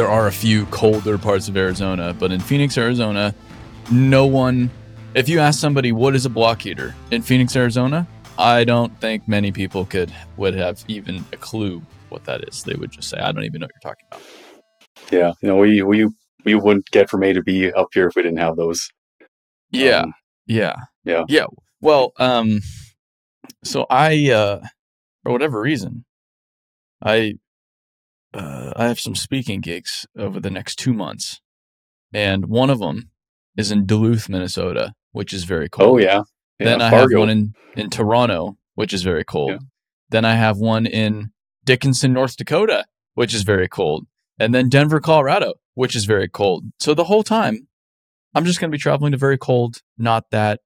there are a few colder parts of Arizona, but in Phoenix, Arizona, no one. If you ask somebody what is a block heater in Phoenix, Arizona, I don't think many people could would have even a clue what that is. They would just say, "I don't even know what you're talking about." Yeah, you know, we we we wouldn't get from A to B up here if we didn't have those. Yeah, Um, yeah, Yeah. yeah. Well, um, so I, uh, for whatever reason, I, uh, I have some speaking gigs over the next two months, and one of them is in Duluth, Minnesota, which is very cold. Oh yeah. yeah then I have one in in Toronto, which is very cold. Yeah. Then I have one in Dickinson, North Dakota, which is very cold. And then Denver, Colorado, which is very cold. So the whole time, I'm just going to be traveling to very cold, not that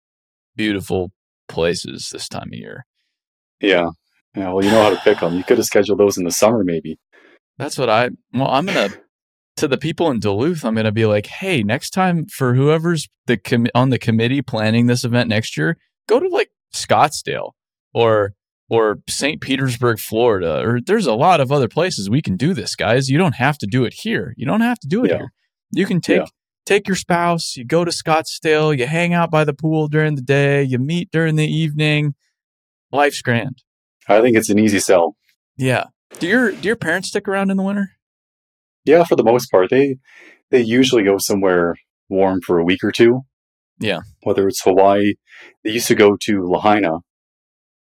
beautiful places this time of year. Yeah. Yeah. Well, you know how to pick them. You could have scheduled those in the summer, maybe. That's what I, well, I'm going to, to the people in Duluth, I'm going to be like, hey, next time for whoever's the com- on the committee planning this event next year, go to like Scottsdale or or St. Petersburg, Florida, or there's a lot of other places we can do this, guys. You don't have to do it here. You don't have to do it Yeah. here. You can take Yeah. take your spouse, you go to Scottsdale, you hang out by the pool during the day, you meet during the evening. Life's grand. I think it's an easy sell. Yeah. Do your do your parents stick around in the winter? Yeah, for the most part, they they usually go somewhere warm for a week or two. Yeah. Whether it's Hawaii, they used to go to Lahaina.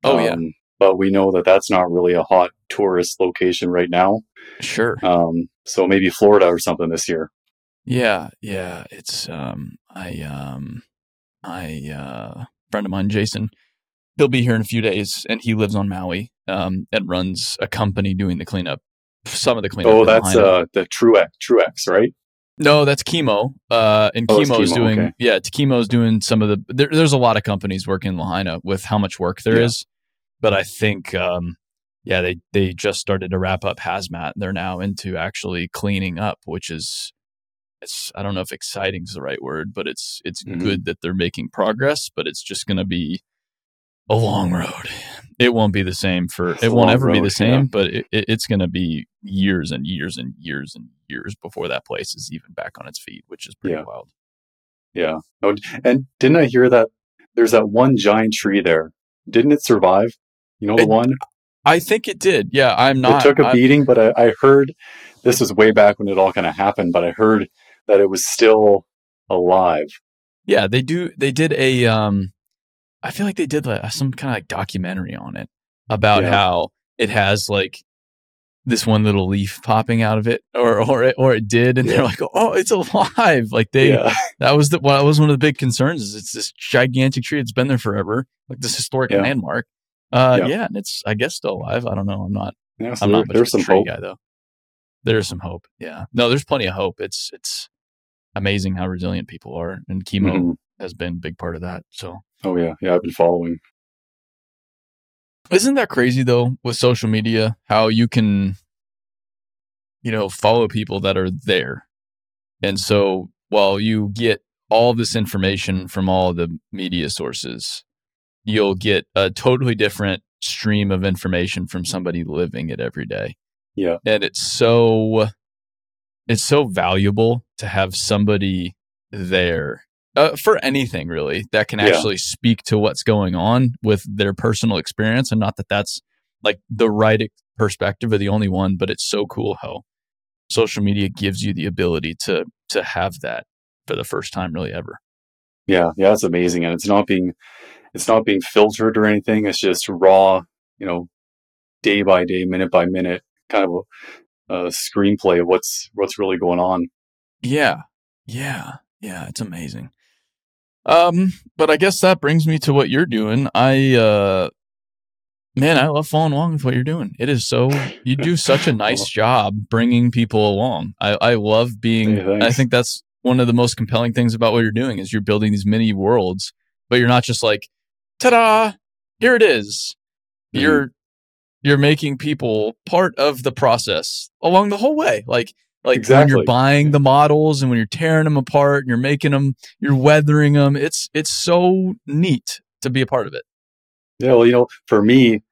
Oh yeah. um, But we know that that's not really a hot tourist location right now. Sure. Um, so maybe Florida or something this year. Yeah, yeah. It's um I um I uh friend of mine, Jason, he'll be here in a few days and he lives on Maui, um, and runs a company doing the cleanup. Some of the cleanup. Oh, that's uh, the Truex, Truex, right? no, that's chemo. Uh and Oh, Chemo, doing okay. yeah, chemo's doing some of the there, there's a lot of companies working in Lahaina with how much work there is, Yeah. But I think um yeah, they they just started to wrap up hazmat. They're now into actually cleaning up, which is it's I don't know if exciting is the right word, but it's it's Mhm. good that they're making progress, but it's just going to be a long road. It won't be the same for It's it won't ever be the same, yeah. but it, it, it's going to be years and years and years and years before that place is even back on its feet, which is pretty Yeah. wild. Yeah. Oh, and didn't I hear that there's that one giant tree there? Didn't it survive? You know the It- one? I think it did. Yeah, I'm not it took a I'm- beating, but I, I heard this was way back when it all kind of happened, but I heard that it was still alive. Yeah, they do. They did a. Um, I feel like they did like some kind of like documentary on it about Yeah. how it has like this one little leaf popping out of it, or or it, or it did, and they're like, oh, it's alive. Like they yeah. that was the well, that was one of the big concerns. Is it's this gigantic tree that's been there forever, like this historic Yeah. landmark. Uh, Yeah. yeah, and it's I guess still alive. I don't know. I'm not. yeah so I'm there- not there's some tree hope. guy though. There's some hope. Yeah. No, there's plenty of hope. It's it's amazing how resilient people are, and chemo Mhm. has been a big part of that. So Oh yeah, yeah. I've been following. isn't that crazy though with social media how you can you know follow people that are there and so while you get all this information from all the media sources you'll get a totally different stream of information from somebody living it every day Yeah. and it's so it's so valuable to have somebody there uh, for anything really that can Yeah. actually speak to what's going on with their personal experience and not that that's like the right perspective or the only one but it's so cool how social media gives you the ability to to have that for the first time really ever Yeah, yeah. It's amazing, and it's not being it's not being filtered or anything. It's just raw, you know, day by day, minute by minute, kind of a, a screenplay of what's what's really going on. Yeah. Yeah. Yeah. It's amazing. Um, but I guess that brings me to what you're doing. I, uh, man, I love following along with what you're doing. It is so, you do such a nice job bringing people along. I, I love being, Hey. I think that's one of the most compelling things about what you're doing is you're building these mini worlds, but you're not just like, ta-da, here it is. Mhm. You're, you're making people part of the process along the whole way. Like, like when you're buying the models and when you're tearing them apart and you're making them, you're weathering them. It's it's so neat to be a part of it. Yeah, well, you know, for me,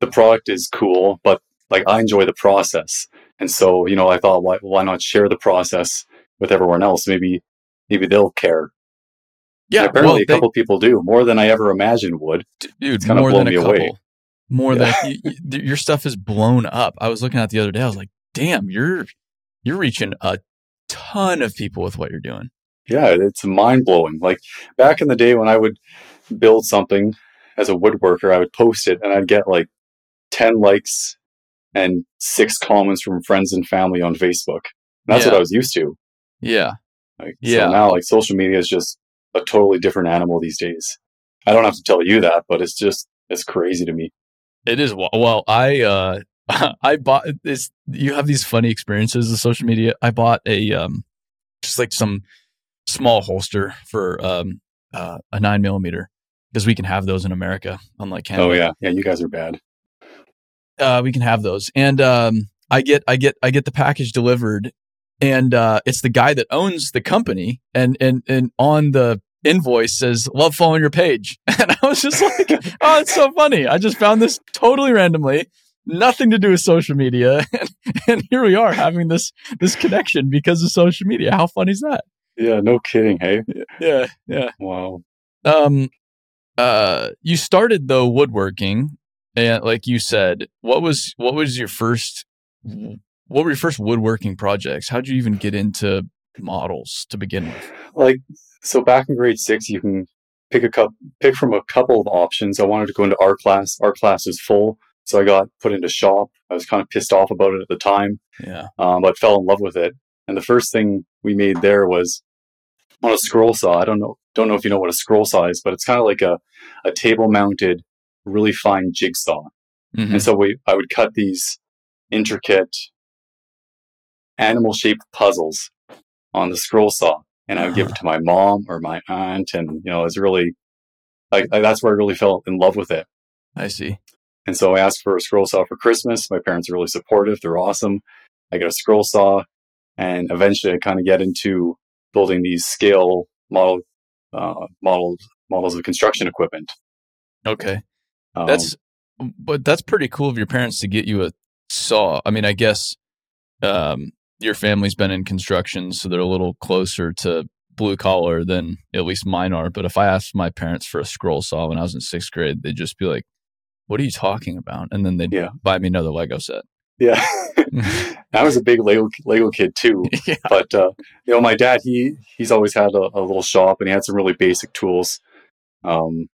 the product is cool, but like I enjoy the process. And so, you know, I thought, why, why not share the process with everyone else? Maybe, maybe they'll care. Yeah, And apparently well, a couple people do more than I ever imagined would. they- dude, more blown than a me couple. away. More Yeah. than you, you- your stuff is blown up. I was looking at it the other day. I was like, damn, you're you're reaching a ton of people with what you're doing. Yeah, it's mind blowing. Like back in the day when I would build something as a woodworker, I would post it and I'd get like 10 likes and six comments from friends and family on Facebook. And that's what I was used to. Yeah, Like, Yeah. So now, like, social media is just a totally different animal these days. I don't have to tell you that, but it's just, it's crazy to me. it is. Well, I uh, I bought this. You have these funny experiences with social media. I bought a um, just like some small holster for um, uh, a nine millimeter because we can have those in America, unlike Canada. Oh, yeah. Yeah, you guys are bad. uh, we can have those. And um, I get I get I get the package delivered, and uh, it's the guy that owns the company, and and and on the invoice says "Love following your page," and I was just like, "Oh, it's so funny!" I just found this totally randomly. Nothing to do with social media, and, and here we are having this this connection because of social media. How funny is that? Yeah, no kidding. Hey, Yeah, yeah. wow. Um, uh, you started though woodworking, and like you said, what was what was your first? What were your first woodworking projects? How'd you even get into models to begin with? Like, so back in grade six, you can pick a cup, pick from a couple of options. I wanted to go into art class. Art class is full. So I got put into shop. I was kind of pissed off about it at the time. Yeah. um, but fell in love with it. And the first thing we made there was on a scroll saw. I don't know, don't know if you know what a scroll saw is, but it's kind of like a, a table mounted, really fine jigsaw. Mhm. And so we, I would cut these intricate animal shaped puzzles on the scroll saw and I would give it to my mom or my aunt. And, you know, it was really like, I- that's where I really fell in love with it. I see. And so I asked for a scroll saw for Christmas. My parents are really supportive. They're awesome. I got a scroll saw and eventually I kind of get into building these scale model, uh, models, models of construction equipment. Okay. Um, That's but that's pretty cool of your parents to get you a saw. I mean, I guess um, your family's been in construction, so they're a little closer to blue collar than at least mine are. But if I asked my parents for a scroll saw when I was in sixth grade, they'd just be like, "What are you talking about?" And then they'd Yeah. buy me another Lego set. yeah. I was a big Lego, Lego kid too. yeah. but uh, you know, my dad he he's always had a, a little shop, and he had some really basic tools. Um,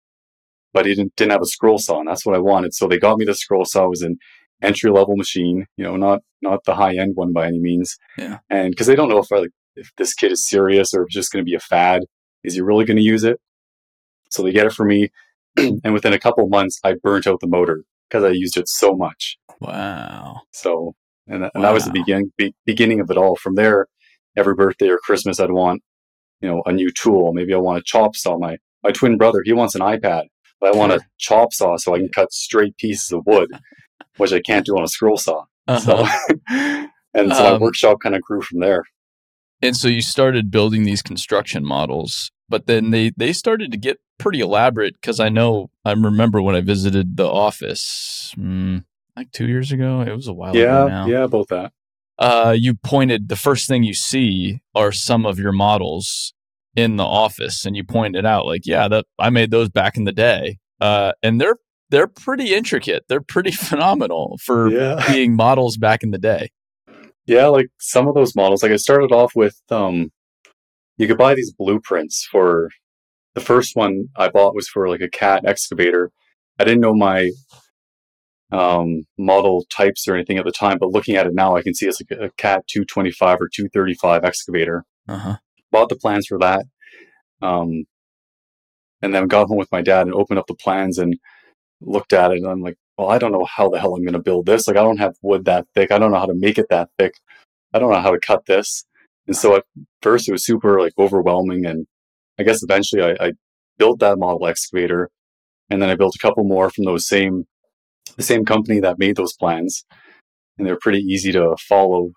but he didn't didn't have a scroll saw, and that's what I wanted. So they got me the scroll saw. It was an entry level machine, you know, not not the high end one by any means. Yeah. And because they don't know if I, like if this kid is serious or if it's just going to be a fad. Is he really going to use it? So they get it for me, and within a couple months, I burnt out the motor because I used it so much. Wow. So, and, that- and that was the Wow. begin, be, beginning of it all. From there, every birthday or Christmas, I'd want, you know, a new tool. Maybe I want a chop saw. My, my twin brother, he wants an iPad, but I want a chop saw so I can cut straight pieces of wood, which I can't do on a scroll saw. Uh-huh. So, and so my Um, workshop kind of grew from there. and so you started building these construction models but then they they started to get pretty elaborate because i know i remember when i visited the office mm, like two years ago it was a while ago Yeah, yeah, about that. uh, you pointed the first thing you see are some of your models in the office and you pointed out like yeah that i made those back in the day uh, and they're they're pretty intricate they're pretty phenomenal for Yeah. being models back in the day Yeah, like some of those models. Like I started off with um you could buy these blueprints for the first one I bought was for like a cat excavator. I didn't know my um model types or anything at the time, but looking at it now I can see it's like a cat 225 or 235 excavator. uh-huh Bought the plans for that. Um and then got home with my dad and opened up the plans and looked at it and I'm like, well, I don't know how the hell I'm going to build this. Like, I don't have wood that thick. I don't know how to make it that thick. I don't know how to cut this. And so at first it was super like overwhelming. And I guess eventually I, I built that model excavator and then I built a couple more from those same, the same company that made those plans. And they're pretty easy to follow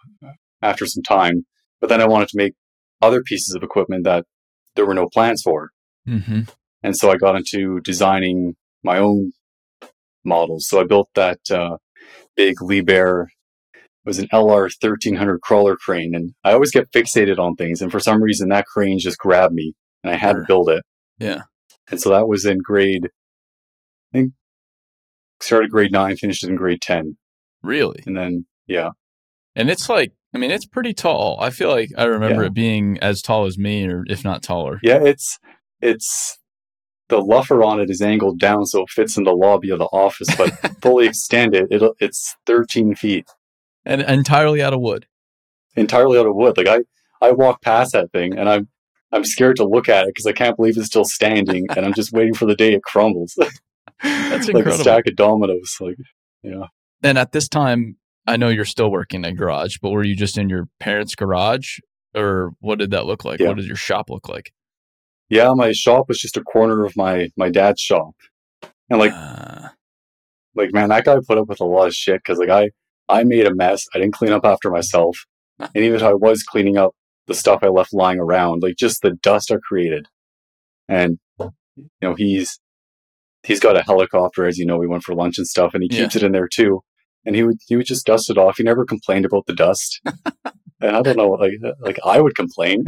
after some time. But then I wanted to make other pieces of equipment that there were no plans for. mm-hmm. And so I got into designing my own models. So I built that uh, big Liebherr was an LR 1300 crawler crane. And I always get fixated on things. And for some reason, that crane just grabbed me and I had Sure. to build it. Yeah. And so that was in grade, I think, started grade nine, finished in grade 10. Really? And then, yeah, And it's like, I mean, it's pretty tall. I feel like I remember Yeah. it being as tall as me, or if not taller. yeah, it's, it's, the luffer on it is angled down so it fits in the lobby of the office, but fully extended, it'll, it's 13 feet And entirely out of wood. entirely out of wood. Like I, I walk past that thing and I'm, I'm scared to look at it because I can't believe it's still standing and I'm just waiting for the day it crumbles. That's like a stack of dominoes. Like, yeah. And at this time, I know you're still working in a garage, but were you just in your parents' garage, or what did that look like? Yeah. What did your shop look like? Yeah, my shop was just a corner of my my dad's shop, and like Uh, like man, that guy put up with a lot of shit because like I I made a mess. I didn't clean up after myself, and even if I was cleaning up the stuff I left lying around, like just the dust I created, and you know he's he's got a helicopter, as you know. We went for lunch and stuff, and he Yeah. keeps it in there too. And he would he would just dust it off. He never complained about the dust. and I don't know, like like I would complain.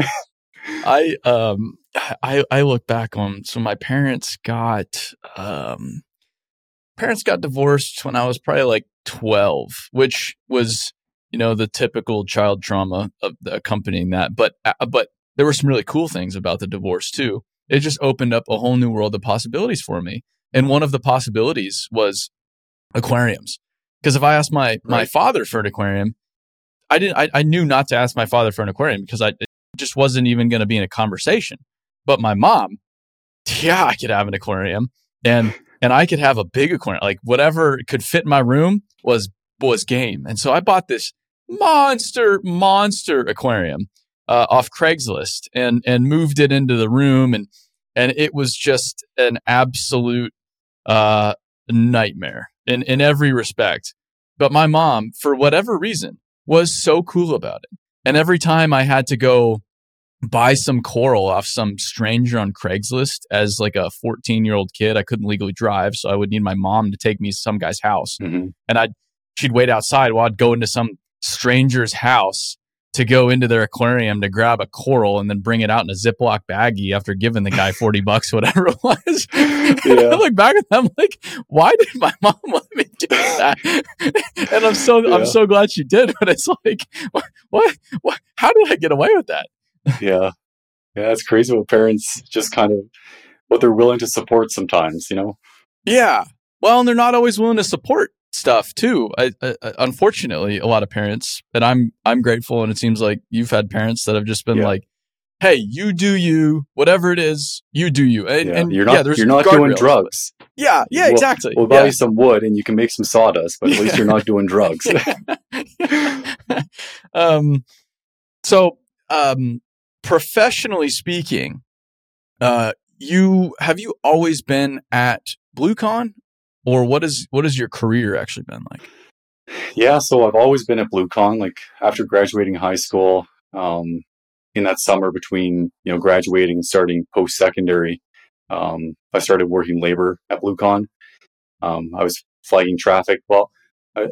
I um I I look back on so my parents got um parents got divorced when I was probably like 12, which was you know the typical child trauma of accompanying that. But uh, but there were some really cool things about the divorce too. It just opened up a whole new world of possibilities for me. And one of the possibilities was aquariums. Because if I asked my my Right. father for an aquarium, I didn't I, I knew not to ask my father for an aquarium because I it just wasn't even going to be in a conversation. But my mom, yeah, I could have an aquarium and and I could have a big aquarium. Like whatever could fit in my room was was game. And so I bought this monster monster aquarium uh, off Craigslist and and moved it into the room and and it was just an absolute uh, nightmare in in every respect. But my mom, for whatever reason, was so cool about it. And every time I had to go buy some coral off some stranger on Craigslist as like a 14 year old kid, I couldn't legally drive, so I would need my mom to take me to some guy's house hmm and I'd she'd wait outside while I'd go into some stranger's house to go into their aquarium to grab a coral and then bring it out in a Ziploc baggie after giving the guy 40 bucks, whatever it was. Yeah. I look back at them like, why did my mom let me do that? and I'm so Yeah. I'm so glad she did, but it's like, what, what, what how did I get away with that? Yeah. Yeah, it's crazy what parents just kind of what they're willing to support sometimes, you know? Yeah. Well, and they're not always willing to support stuff too. I, I, I- unfortunately, a lot of parents, and I'm I'm grateful, and it seems like you've had parents that have just been Yeah. like, "Hey, you do you, whatever it is, you do you." And, Yeah. and you're not there's you're not doing guardrails, drugs. but- Yeah, yeah, We'll- exactly. We'll buy yeah. you some wood and you can make some sawdust, but at least you're not doing drugs. um, so, um, professionally speaking, uh, you have you always been at BlueCon, or what is what has your career actually been like? yeah, so I've always been at BlueCon. Like after graduating high school, um, in that summer between you know graduating and starting post secondary, um, I started working labor at BlueCon. Um, I was flagging traffic. Well, I,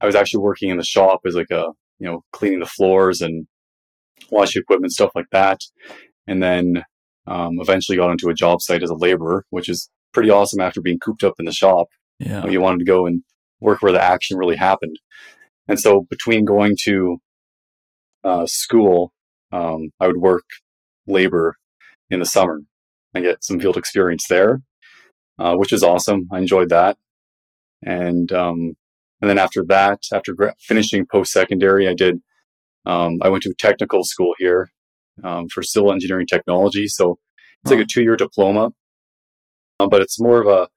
I was actually working in the shop as like a you know cleaning the floors and washing equipment stuff like that, and then um, eventually got onto a job site as a laborer, which is pretty awesome after being cooped up in the shop Yeah, you wanted to go and work where the action really happened. And so between going to uh, school, um, I would work labor in the summer and get some field experience there, uh, which is awesome. I enjoyed that. And um, and then after that, after gra- finishing post secondary, I did. Um, I went to technical school here um, for civil engineering technology. So it's like a two year diploma, uh, but it's more of a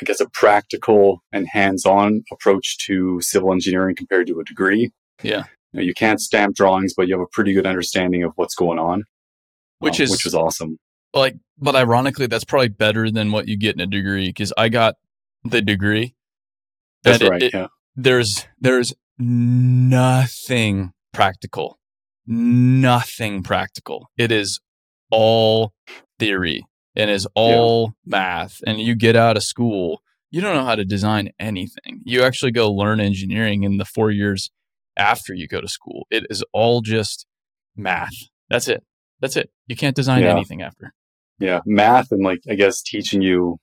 I guess, a practical and hands-on approach to civil engineering compared to a degree. Yeah. You, know, you can't stamp drawings, but you have a pretty good understanding of what's going on, which um, is which was awesome. like, but ironically, that's probably better than what you get in a degree because I got the degree. That's right. it- yeah, there's there's nothing practical nothing practical it is all theory and is all math and you get out of school you don't know how to design anything. You actually go learn engineering in the four years after you go to school. It is all just math. That's it. That's it. You can't design Yeah. anything after. Yeah, math and like I guess teaching you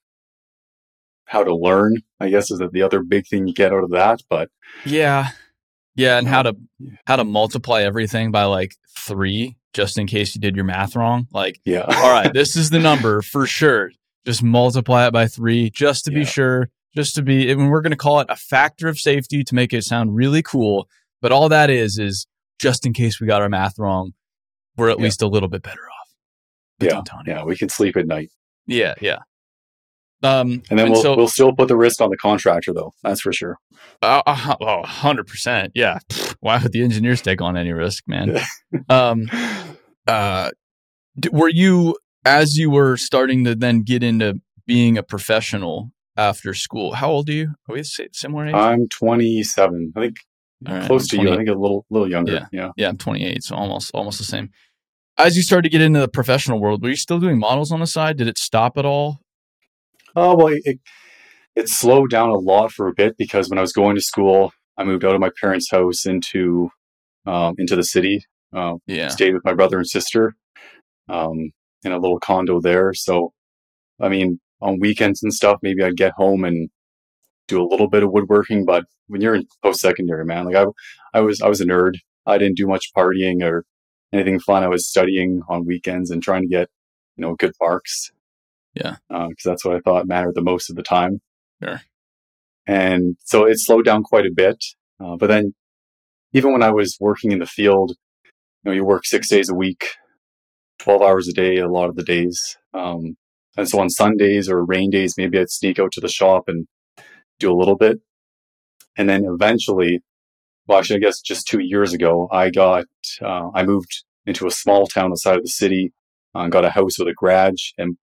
how to learn. I guess is the other big thing you get out of that. But Yeah. Yeah, and how to how to multiply everything by like 3 just in case you did your math wrong. Like, yeah, all right, this is the number for sure. Just multiply it by 3 just to be sure, just to be and we're going to call it a factor of safety to make it sound really cool, but all that is is just in case we got our math wrong, we're at Yeah. least a little bit better off. Yeah, yeah. We can sleep at night, Yeah, yeah. Um, and then we'll so, we'll still put the risk on the contractor, though. That's for sure. Uh, uh, oh, 100%. Yeah. Why would the engineers take on any risk, man? um, uh, d- were you, as you were starting to then get into being a professional after school, how old are you? Are we similar age? I'm 27. I think right, close to you. I think a little little younger. Yeah. yeah, I'm 28, so almost almost the same. As you started to get into the professional world, were you still doing models on the side? Did it stop at all? Oh well, it, it slowed down a lot for a bit because when I was going to school, I moved out of my parents' house into um, into the city. Uh, Yeah. Stayed with my brother and sister um, in a little condo there. So, I mean, on weekends and stuff, maybe I'd get home and do a little bit of woodworking. But when you're in post secondary, man, like I, I was I was a nerd. I didn't do much partying or anything fun. I was studying on weekends and trying to get you know good marks Yeah. because that's what I thought mattered the most at the time. Sure. And so it slowed down quite a bit. Uh, but then, even when I was working in the field, you know, you work six days a week, twelve hours a day, a lot of the days. Um, and so on Sundays or rain days, maybe I'd sneak out to the shop and do a little bit. And then eventually, well, actually, I guess just two years ago, I got uh, I moved into a small town outside of the city, uh, got a house with a garage, and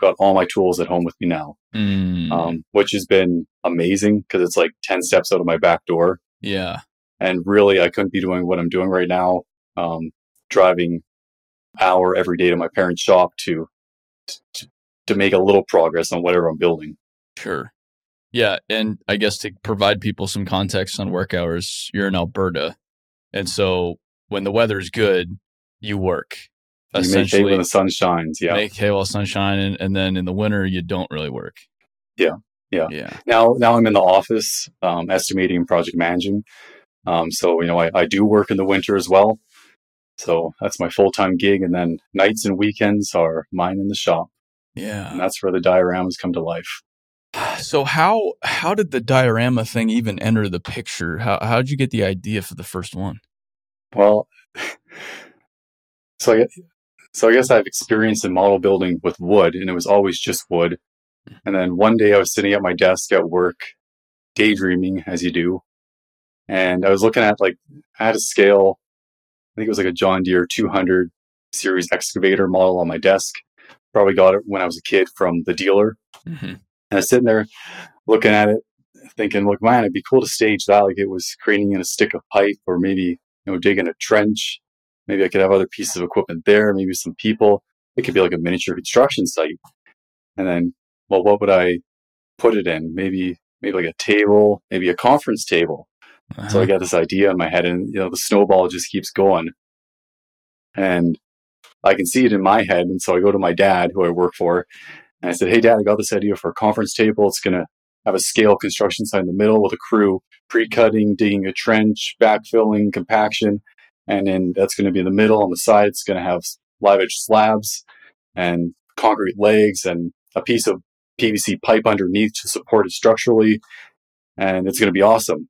got all my tools at home with me now, Mm, um, which has been amazing because it's like 10 steps out of my back door. yeah. And really, I couldn't be doing what I'm doing right now, um, driving hour every day to my parents' shop to, to to make a little progress on whatever I'm building. Sure. Yeah, and I guess to provide people some context on work hours, you're in Alberta, and so when the weather's good, you work. You make hay Essentially, when the sun shines. Yeah. make hay while sunshine, and, and then in the winter you don't really work. Yeah, yeah. yeah, now now I'm in the office, um, estimating and project managing. Um, so you know, I, I do work in the winter as well. So that's my full time gig, and then nights and weekends are mine in the shop, and yeah. that's where the dioramas come to life. So how how did the diorama thing even enter the picture? How how did you get the idea for the first one? Well, so I so I guess I've experienced in model building with wood, and it was always just wood. And then one day I was sitting at my desk at work, daydreaming as you do, and I was looking at like I had a scale. I think it was like a John Deere 200 series excavator model on my desk. Probably got it when I was a kid from the dealer. Mhm. And I was sitting there looking at it, thinking, look, man, it'd be cool to stage that. Like it was creating in a stick of pipe or maybe, you know, digging a trench. Maybe I could have other pieces of equipment there, maybe some people. It could be like a miniature construction site. And then, well, what would I put it in? Maybe, maybe like a table, maybe a conference table. So Uh-huh. I got this idea in my head and, you know, the snowball just keeps going. And I can see it in my head. And so I go to my dad, who I work for, and I said, Hey, dad, I got this idea for a conference table. It's going to have a scale construction site in the middle with a crew pre cutting, digging a trench, backfilling, compaction. And then that's going to be in the middle. On the side, it's going to have live edge slabs and concrete legs and a piece of PVC pipe underneath to support it structurally. And it's going to be awesome.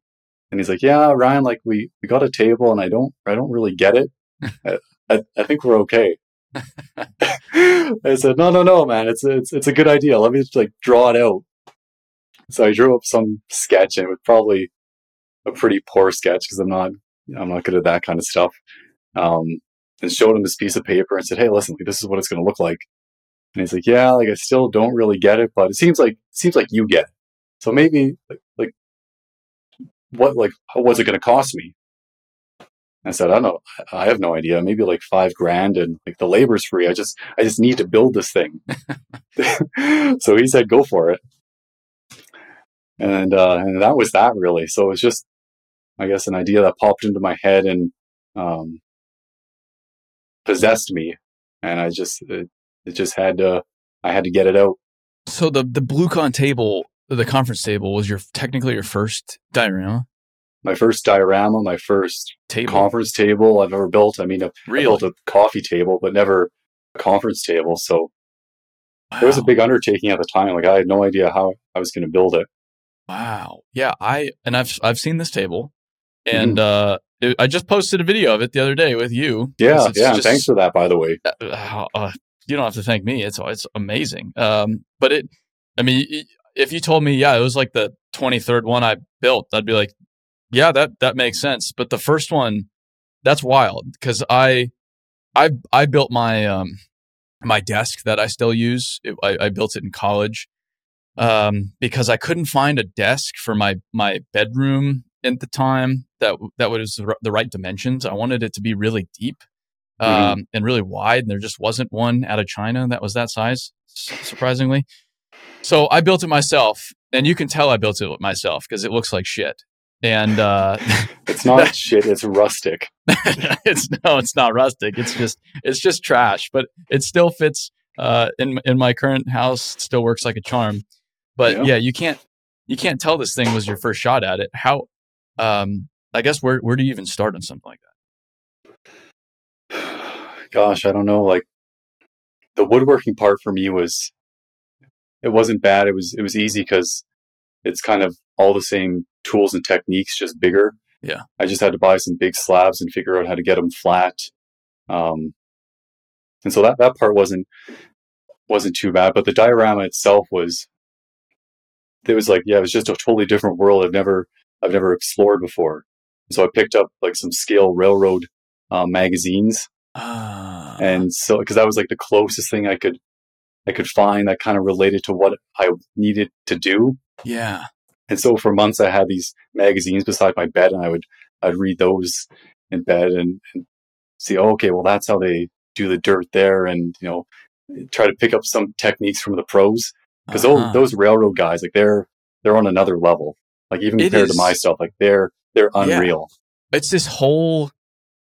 And he's like, yeah, Ryan, like we, we got a table and I don't, I don't really get it. I, I, I think we're okay. I said, no, no, no, man, it's, it's, it's a good idea. Let me just like draw it out. So I drew up some sketch and it was probably a pretty poor sketch because I'm not, I'm not good at that kind of stuff. Um, and showed him this piece of paper and said, Hey, listen, like, this is what it's going to look like. And he's like, yeah, like I still don't really get it, but it seems like, seems like you get it. So maybe like, like what, like, how was it going to cost me? I said, I don't know. I have no idea. Maybe like five grand and like the labor's free. I just, I just need to build this thing. so he said, go for it. and uh, and that was that really. So it was just, I guess, an idea that popped into my head and um, possessed me, and I just it, it just had to I had to get it out. So the the BlueCon table, the conference table, was your technically your first diorama My first diorama, my first table. conference table I've ever built. I mean, I I built a coffee table, but never a conference table. So it was a big undertaking at the time. Like I had no idea how I was going to build it. Wow. Yeah, I and I've I've seen this table, and uh, it, I just posted a video of it the other day with you. Yeah, yeah. Just- thanks for that, by the way. uh, uh, you don't have to thank me. It's it's amazing. Um, but it, I mean, if you told me, yeah, it was like the twenty third one I built, I'd be like, yeah, that that makes sense. But the first one, that's wild because I, I I built my um my desk that I still use. It, I, I built it in college um, because I couldn't find a desk for my my bedroom at the time that that was the right dimensions. I wanted it to be really deep um, Mhm. and really wide, and there just wasn't one out of China that was that size, surprisingly. So I built it myself, and you can tell I built it myself because it looks like shit. And uh, It's not shit. It's rustic. it's no, it's not rustic. It's just it's just trash, but it still fits uh, in in my current house. It still works like a charm. But Yeah. yeah, you can't you can't tell this thing was your first shot at it. How? Um, I guess where where do you even start on something like that? Gosh, I don't know. Like the woodworking part for me was, it wasn't bad. It was it was easy because it's kind of all the same tools and techniques, just bigger. Yeah. I just had to buy some big slabs and figure out how to get them flat. Um, and so that that part wasn't wasn't too bad. But the diorama itself was, it was like yeah, it was just a totally different world. I've never I've never explored before. So I picked up like some scale railroad um, magazines Ah, and so because that was like the closest thing I could I could find that kind of related to what I needed to do. yeah, And so for months I had these magazines beside my bed, and I would I'd read those in bed and, and see, oh, okay, well that's how they do the dirt there, and you know try to pick up some techniques from the pros because uh-huh. those those railroad guys like they're they're on another level. Like even compared is- to my stuff, like they're they're Yeah. unreal. it's this whole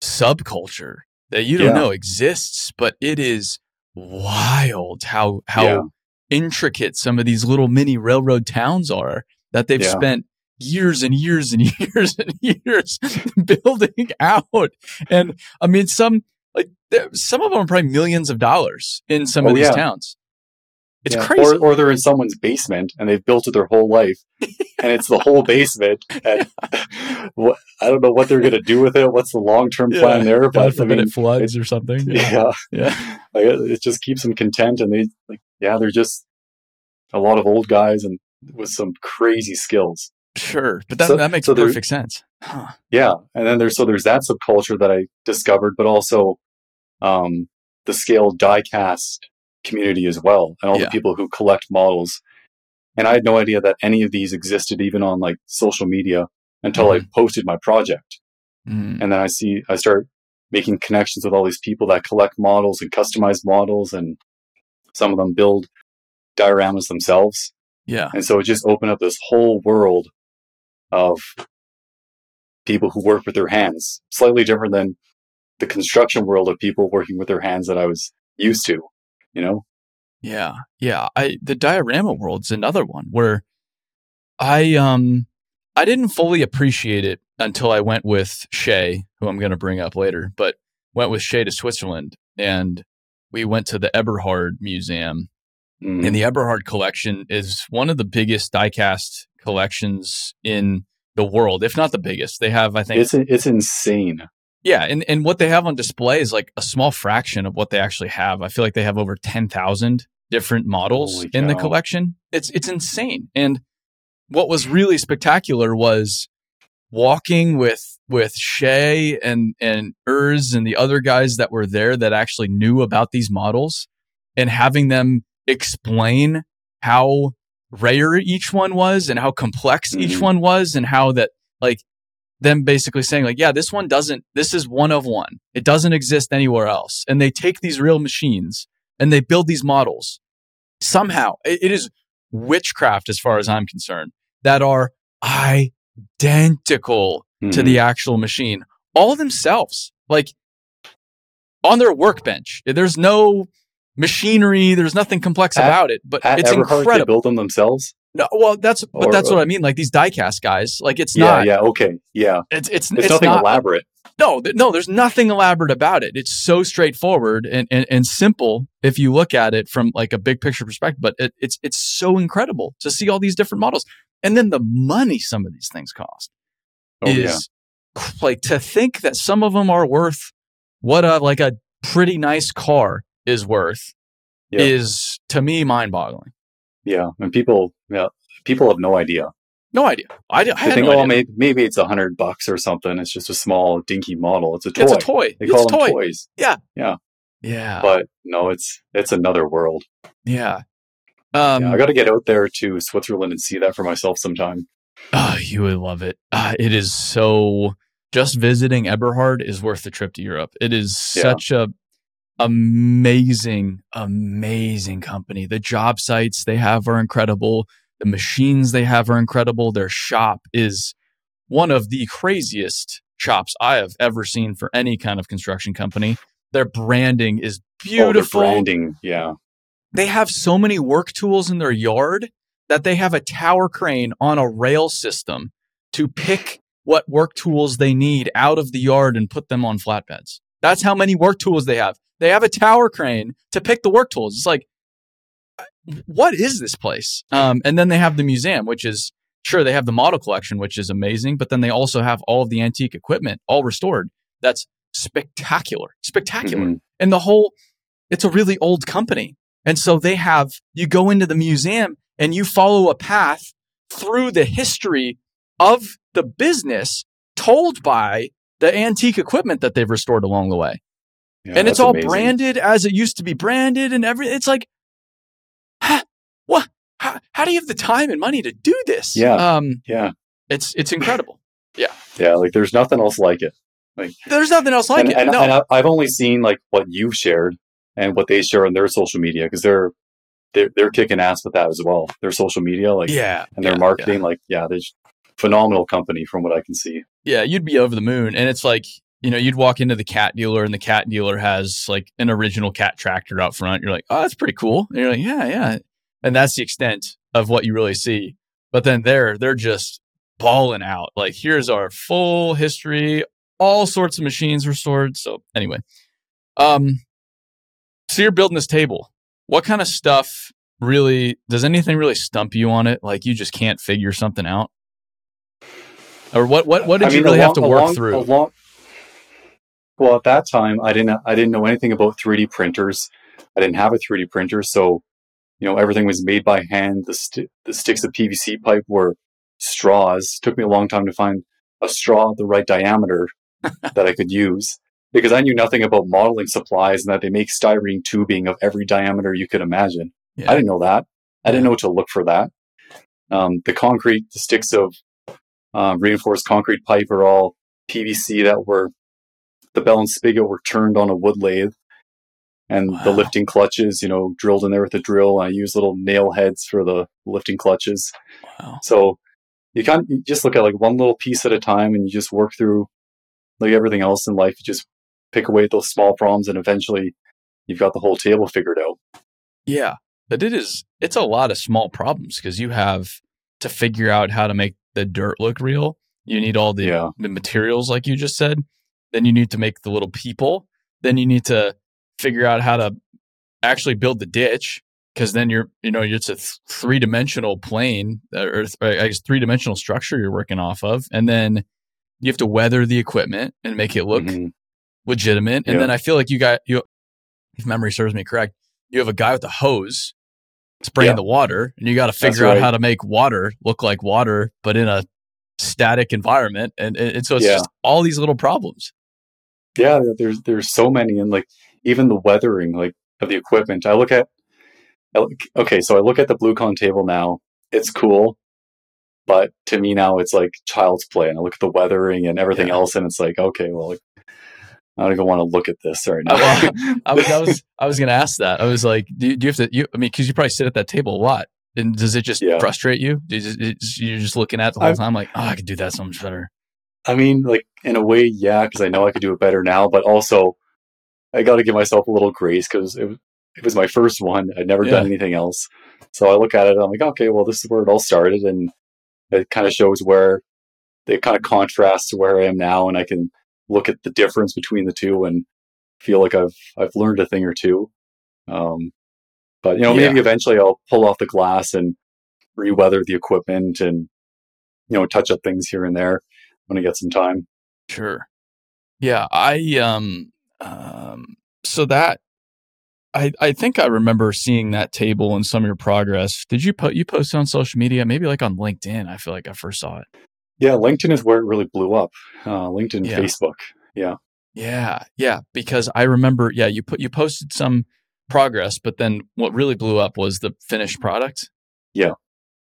subculture that you don't Yeah. know exists, but it is wild how how Yeah. intricate some of these little mini railroad towns are that they've Yeah. spent years and years and years and years building out. And I mean, some like there- some of them are probably millions of dollars in some Oh, of these yeah. towns. It's Yeah. crazy. Or, or they're in someone's basement and they've built it their whole life, and it's the whole basement. And what, I don't know what they're going to do with it. What's the long term Yeah. plan there? But I mean, it floods or something. yeah, Yeah. like, it just keeps them content. And they like, yeah, they're just a lot of old guys and with some crazy skills. Sure. But that, So- that makes so perfect sense. Huh. Yeah, and then there's so there's that subculture that I discovered, but also um, the scale diecast community as well, and all Yeah. the people who collect models. And I had no idea that any of these existed even on like social media until I posted my project. Mm. And then I see I start making connections with all these people that collect models and customize models, and some of them build dioramas themselves. Yeah. And so it just opened up this whole world of people who work with their hands, slightly different than the construction world of people working with their hands that I was used to, you know? Yeah, yeah. I the diorama world's another one where I um I didn't fully appreciate it until I went with Shay, who I'm going to bring up later, but went with Shay to Switzerland and we went to the Eberhard Museum. Mm. And the Eberhard collection is one of the biggest diecast collections in the world, if not the biggest. They have, I think, it's it's insane. Yeah, and, and what they have on display is like a small fraction of what they actually have. I feel like they have over ten thousand different models in the collection. It's it's insane. And what was really spectacular was walking with with Shay and and Urs and the other guys that were there that actually knew about these models and having them explain how rare each one was and how complex each Mhm. one was and how that like them basically saying like yeah this one doesn't this is one of one it doesn't exist anywhere else and they take these real machines and they build these models somehow it, is witchcraft as far as i'm concerned that are identical to Mhm. the actual machine, all themselves, like on their workbench. There's no machinery, there's nothing complex At- about it, but At it's Eberhard, they build them themselves. No, well, that's but Or- that's what uh, I mean. Like these diecast guys, like it's Yeah, not. yeah, okay, yeah. It's it's It's, it's, nothing not. elaborate. No, th- no, there's nothing elaborate about it. It's so straightforward and, and, and simple if you look at it from like a big picture perspective. But it, it's it's so incredible to see all these different models, and then the money some of these things cost Oh is cr- like to think that some of them are worth what a like a pretty nice car is worth Yeah. is to me mind boggling. Yeah. And people, yeah, people have no idea. No idea. I, I had think, no oh, idea. maybe, maybe it's a hundred bucks or something. It's just a small dinky model. It's a toy. It's a toy. They it's call a them toy. toys, Yeah. Yeah. Yeah. But no, it's it's another world. yeah. Um, yeah, I got to get out there to Switzerland and see that for myself sometime. Oh, you would love it. Uh, it is so. Just visiting Eberhard is worth the trip to Europe. It is Yeah. such a amazing, amazing company. The job sites they have are incredible. The machines they have are incredible. Their shop is one of the craziest shops I have ever seen for any kind of construction company. Their branding is Oh, their beautiful branding, yeah, they have so many work tools in their yard that they have a tower crane on a rail system to pick what work tools they need out of the yard and put them on flatbeds. That's how many work tools they have. They have a tower crane to pick the work tools. It's like, what is this place? Um, and then they have the museum, which is sure they have the model collection, which is amazing, but then they also have all of the antique equipment, all restored. That's spectacular, spectacular Mhm. and the whole it's a really old company and so they have you go into the museum and you follow a path through the history of the business told by the antique equipment that they've restored along the way Yeah, and it's all amazing. branded as it used to be branded and every it's like huh, what how, how do you have the time and money to do this Yeah. um Yeah, it's it's incredible yeah. Yeah, like there's nothing else like it. Like there's nothing else like and, it and, no and I've only seen like what you've shared and what they share on their social media because they're they're they're kicking ass with that as well. Their social media, like yeah and their yeah, marketing, like yeah, they're just phenomenal company from what I can see. yeah, you'd be over the moon. And it's like, you know, you'd walk into the cat dealer and the cat dealer has like an original cat tractor out front. You're like, oh, that's pretty cool. And you're like, yeah, yeah. And that's the extent of what you really see. But then they're they're just balling out. Like, here's our full history, all sorts of machines restored. So anyway. Um so you're building this table. What kind of stuff really does anything really stump you on it? Like you just can't figure something out? Or what what what did I you mean, really have to work along- through? along- well, at that time, I didn't I didn't know anything about 3D printers. I didn't have a 3D printer, so you know everything was made by hand. The st- the sticks of PVC pipe were straws. It took me a long time to find a straw the right diameter that I could use because I knew nothing about modeling supplies and that they make styrene tubing of every diameter you could imagine. Yeah. I didn't know that. I didn't Yeah. know to look for that. Um, the concrete, the sticks of um, reinforced concrete pipe are all PVC that were the bell and spigot were turned on a wood lathe, and the lifting clutches, you know, drilled in there with a drill. I use little nail heads for the lifting clutches. Wow. So you can't you just look at like one little piece at a time, and you just work through like everything else in life. You just pick away at those small problems, and eventually you've got the whole table figured out. Yeah. But it is it's a lot of small problems because you have to figure out how to make the dirt look real. You need all the, Yeah. the materials like you just said. Then you need to make the little people. Then you need to figure out how to actually build the ditch because then you're you know it's a th- three-dimensional plane uh, or, th- I guess three-dimensional structure you're working off of and then you have to weather the equipment and make it look Mhm. legitimate. And Yeah. then I feel like you got you, if memory serves me correct, you have a guy with a hose spraying Yeah. the water, and you got to figure out how to make water look like water, but in a static environment. And, and, and so it's Yeah. just all these little problems. Yeah there's there's so many and like even the weathering like of the equipment i look at I look, okay so i look at the bluecon table now it's cool but to me now it's like child's play and i look at the weathering and everything Yeah. else and it's like okay well like, i don't even want to look at this right now I was, I was, I was going to ask that. I was like, do you, do you have to? You, I mean, because you probably sit at that table a lot. And does it just Yeah. frustrate you? Do you just, you're just looking at the whole I've- time, like, oh, I could do that so much better. I mean, like in a way, yeah, because I know I could do it better now, but also I got to give myself a little grace because it, was- it was my first one. I'd never done anything else, so I look at it. I'm like, okay, well, this is where it all started, and it kind of shows where it kind of contrasts to where I am now, and I can look at the difference between the two and feel like I've I've learned a thing or two. Um, but you know, maybe eventually I'll pull off the glass and reweather the equipment and you know touch up things here and there when I get some time. Sure. Yeah, I um um so that I I think I remember seeing that table in some of your progress. Did you put you post on social media? Maybe like on LinkedIn. I feel like I first saw it. Yeah, LinkedIn is where it really blew up. Uh, LinkedIn, Yeah. Facebook. Yeah, Yeah, yeah, because I remember yeah, you put you posted some progress, but then what really blew up was the finished product. Yeah.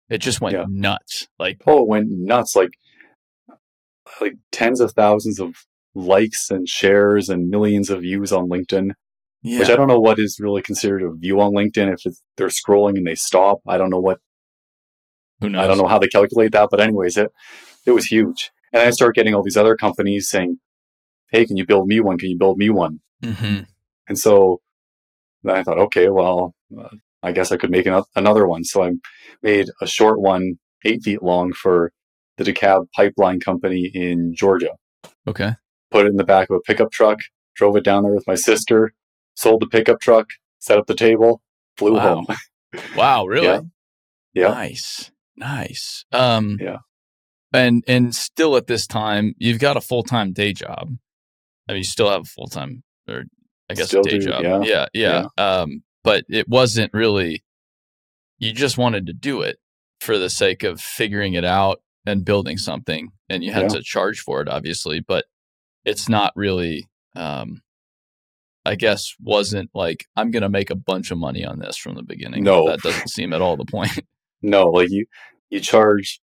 It just went Yeah. nuts. Like oh, it went nuts. Like, like tens of thousands of likes and shares and millions of views on LinkedIn. yeah. Which I don't know what is really considered a view on LinkedIn. If it's, they're scrolling and they stop, I don't know what. Who knows? I don't know how they calculate that. But anyways, it it was huge. And I started getting all these other companies saying, "Hey, can you build me one? Can you build me one?" hmm And so then I thought, okay, well, uh, I guess I could make ano- another one. So I made a short one, eight feet long, for the DeKalb Pipeline Company in Georgia. Okay. Put it in the back of a pickup truck, drove it down there with my sister, sold the pickup truck, set up the table, flew Wow. home. Wow, really? Yeah. Yeah. Nice. Nice. Um Yeah. and and still at this time, you've got a full-time day job. I mean, you still have a full-time or I guess Still day do, job. yeah. yeah, yeah. Um but it wasn't really you just wanted to do it for the sake of figuring it out and building something and you had Yeah. to charge for it obviously, but it's not really um I guess wasn't like I'm going to make a bunch of money on this from the beginning. No. that doesn't seem at all the point. No, like you, you charge,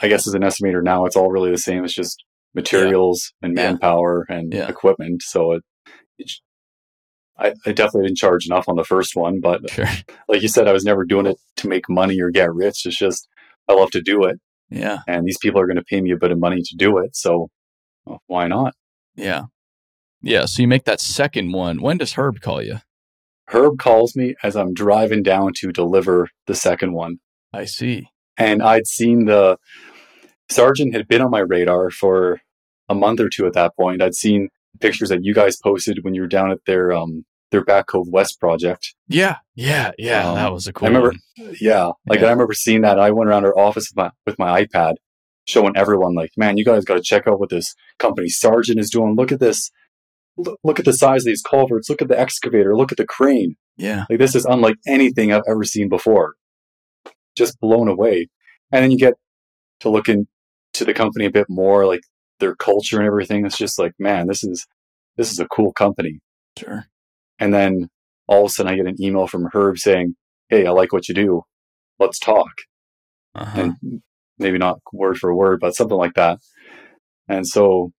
I guess as an estimator now, it's all really the same. It's just materials and Yeah. manpower and Yeah. equipment. So it, it, I, I definitely didn't charge enough on the first one, but sure. like you said, I was never doing it to make money or get rich. It's just, I love to do it. Yeah. And these people are going to pay me a bit of money to do it. So well, why not? Yeah. Yeah. So you make that second one. When does Herb call you? Herb calls me as I'm driving down to deliver the second one. I see. and I'd seen the Sargent had been on my radar for a month or two at that point. I'd seen pictures that you guys posted when you were down at their um their Back Cove West project. Yeah. Yeah. Yeah. Um, that was a cool I remember, one. yeah, like Yeah. I remember seeing that. I went around our office with my, with my iPad, showing everyone like, "Man, you guys got to check out what this company Sargent is doing. Look at this." Look, look at the size of these culverts. Look at the excavator. Look at the crane. Yeah. Like this is unlike anything I've ever seen before. Just blown away. And then you get to look into the company a bit more, like their culture and everything. It's just like, man, this is this is a cool company. Sure. And then all of a sudden I get an email from Herb saying, Hey, I like what you do. Let's talk. Uh-huh. And maybe not word for word, but something like that. And so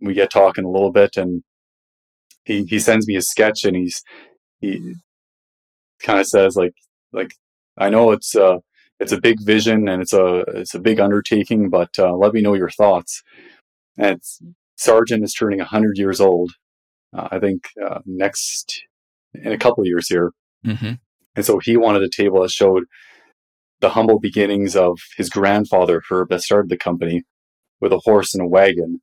we get talking a little bit and he, he sends me a sketch and he's he kind of says like like I know it's uh it's a big vision and it's a it's a big undertaking, but uh, let me know your thoughts. And it's, Sargent is turning hundred years old. Uh, I think uh, next in a couple of years here, hmm and so he wanted a table that showed the humble beginnings of his grandfather Herb that started the company with a horse and a wagon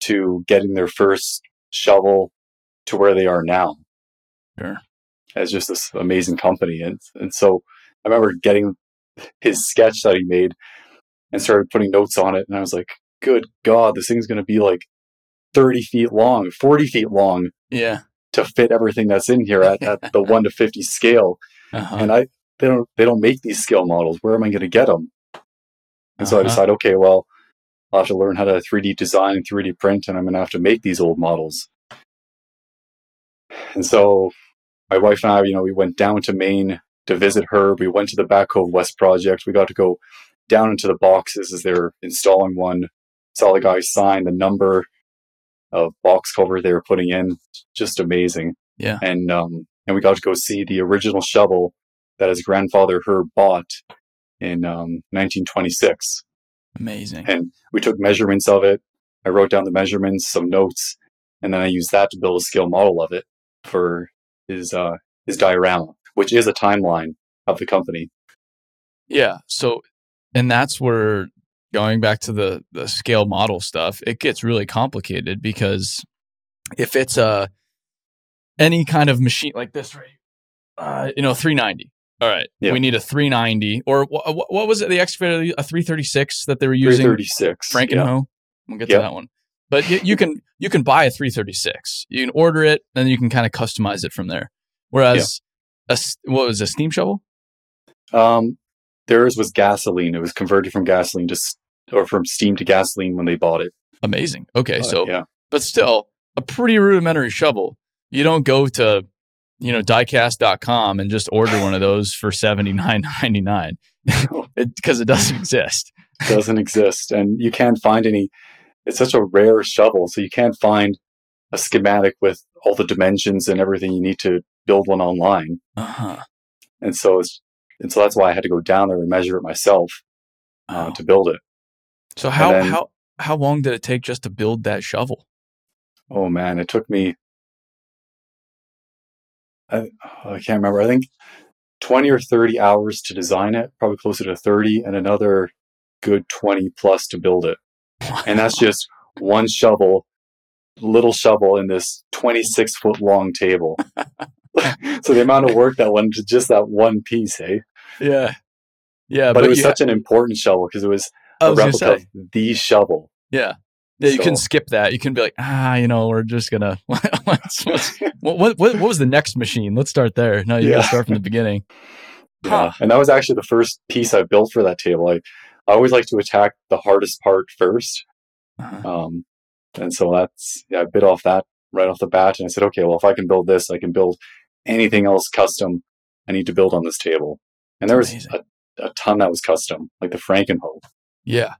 to getting their first shovel to where they are now Sure. as just this amazing company. And and so I remember getting his sketch that he made and started putting notes on it. And I was like, good God, this thing's going to be like 30 feet long, 40 feet long Yeah. to fit everything that's in here at, at the 1 to 50 scale. Uh-huh. And I, they don't, they don't make these scale models. Where am I going to get them? And so I Uh-huh. okay, well, I'll have to learn how to 3D design and 3D print, and I'm going to have to make these old models. And so my wife and I, you know, we went down to Maine to visit her. We went to the Back Cove West project. We got to go down into the boxes as they're installing one. Saw the guys sign the number of box cover they were putting in. Just amazing. Yeah. And um, and we got to go see the original shovel that his grandfather Herb bought in um, 1926. Amazing. And we took measurements of it. I wrote down the measurements, some notes, and then I used that to build a scale model of it for his uh, his diorama, which is a timeline of the company. Yeah. So, and that's where going back to the the scale model stuff, it gets really complicated because if it's a any kind of machine like this, right? Uh, you know, 390. All right, Yeah. we need a 390, or wh- wh- what was it? The excavator, a 336 that they were using. 336. Frankenhoe. Yeah. We'll get to that one. But you, you can you can buy a 336. You can order it, and you can kind of customize it from there. Whereas a what was it, a steam shovel? Um, theirs was gasoline. It was converted from gasoline to or from steam to gasoline when they bought it. Amazing. Okay, Uh, so yeah, but still a pretty rudimentary shovel. You don't go to you know diecast.com and just order one of those for 79.99 because it doesn't exist. doesn't exist, and you can't find any. It's such a rare shovel, so you can't find a schematic with all the dimensions and everything you need to build one online. Uh-huh. And so it's and so that's why I had to go down there and measure it myself uh, Wow. to build it. So how then- how how long did it take just to build that shovel? Oh man, it took me. I, oh, I can't remember. I think twenty or thirty hours to design it, probably closer to thirty, and another good twenty plus to build it. And that's just one shovel, little shovel in this twenty-six foot long table. so the amount of work that went into just that one piece, hey. yeah. Yeah, But, it was such an important shovel because it was a replica of the shovel. yeah. Yeah, you can skip that. You can be like, ah, you know, we're just gonna. what, what what what was the next machine? Let's start there. No, you Yeah. gotta start from the beginning. Yeah. Huh. And that was actually the first piece I built for that table. I, I always like to attack the hardest part first. Uh-huh. Um, and so that's, yeah, I bit off that right off the bat. And I said, okay, well, if I can build this, I can build anything else custom I need to build on this table. And there was a, a ton that was custom, like the Frankenhoe. Yeah.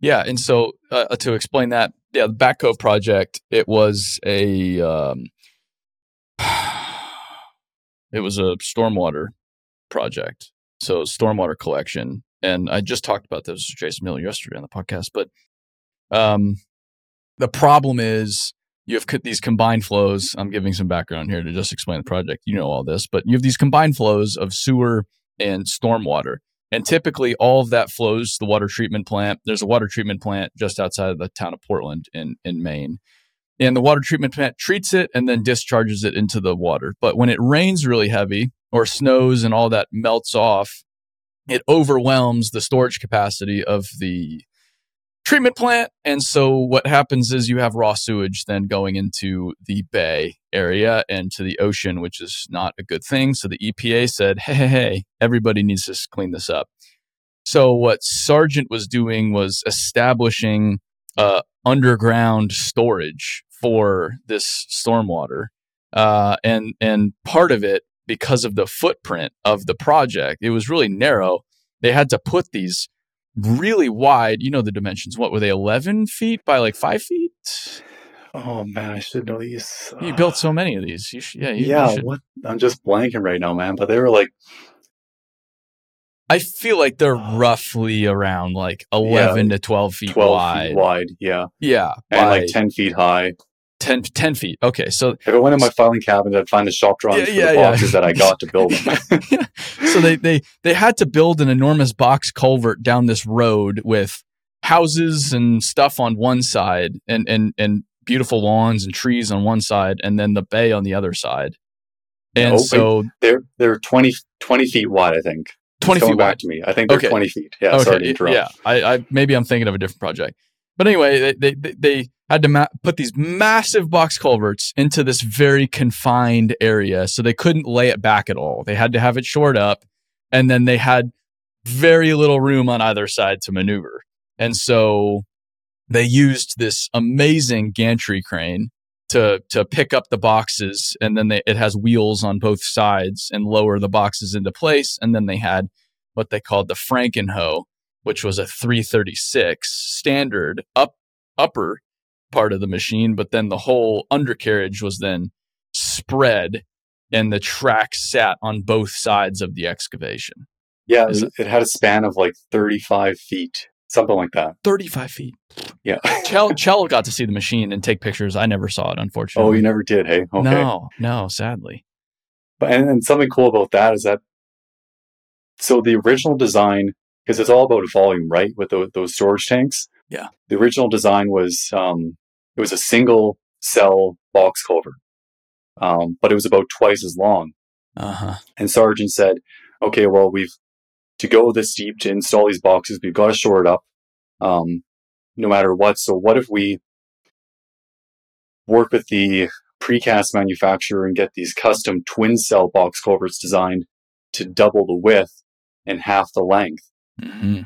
Yeah. And so uh, to explain that, yeah, the Backcove project, it was a um, it was a stormwater project. So stormwater collection. And I just talked about this with Jason Miller yesterday on the podcast. But um the problem is you have these combined flows. I'm giving some background here to just explain the project. You know all this, but you have these combined flows of sewer and stormwater. And typically, all of that flows to the water treatment plant. There's a water treatment plant just outside of the town of Portland in, in Maine. And the water treatment plant treats it and then discharges it into the water. But when it rains really heavy or snows and all that melts off, it overwhelms the storage capacity of the treatment plant. And so what happens is you have raw sewage then going into the bay area and to the ocean, which is not a good thing. So the EPA said, hey, hey, hey, everybody needs to clean this up. So what Sargent was doing was establishing uh, underground storage for this stormwater. Uh, and and part of it, because of the footprint of the project, it was really narrow. They had to put these really wide. You know the dimensions. What were they? Eleven feet by like five feet. Oh man, I should know these. You built so many of these. You should, yeah, you, you yeah, should- what? I'm just blanking right now, man. But they were like, I feel like they're oh. roughly around like eleven to twelve feet 12 wide. feet wide. Yeah. Yeah, And by like 10 feet high. 10, 10 feet. Okay, so If I went in my filing cabinet, I'd find the shop drawings Yeah, for yeah, the yeah. boxes that I got to build them. so they they they had to build an enormous box culvert down this road with houses and stuff on one side and and and beautiful lawns and trees on one side and then the bay on the other side. And Oh, so they're they're 20, 20 feet wide, I think. 20 feet back wide. to me. I think they're Okay. 20 feet. Yeah, sorry to interrupt. Yeah, I, I maybe I'm thinking of a different project. But anyway, they they, they- had to ma- put these massive box culverts into this very confined area, so they couldn't lay it back at all. They had to have it shored up, and then they had very little room on either side to maneuver. And so they used this amazing gantry crane to to pick up the boxes, and then they, it has wheels on both sides and lower the boxes into place. And then they had what they called the Frankenhoe, which was a 336 standard up upper part of the machine, but then the whole undercarriage was then spread and the track sat on both sides of the excavation. Yeah, Is it, had a span of like 35 feet, something like that. 35 feet. Yeah. Chell, Chell got to see the machine and take pictures. I never saw it, unfortunately. oh, you never did, hey? Okay. No, no, sadly. But and, and something cool about that is that so the original design, because it's all about volume, right? With those, those storage tanks. Yeah. The original design was um, it was a single cell box culvert, um, but it was about twice as long. Uh huh. And Sargent said, "Okay, well, we've to go this deep to install these boxes, we've got to shore it up, um, no matter what. So, what if we work with the precast manufacturer and get these custom twin cell box culverts designed to double the width and half the length, hmm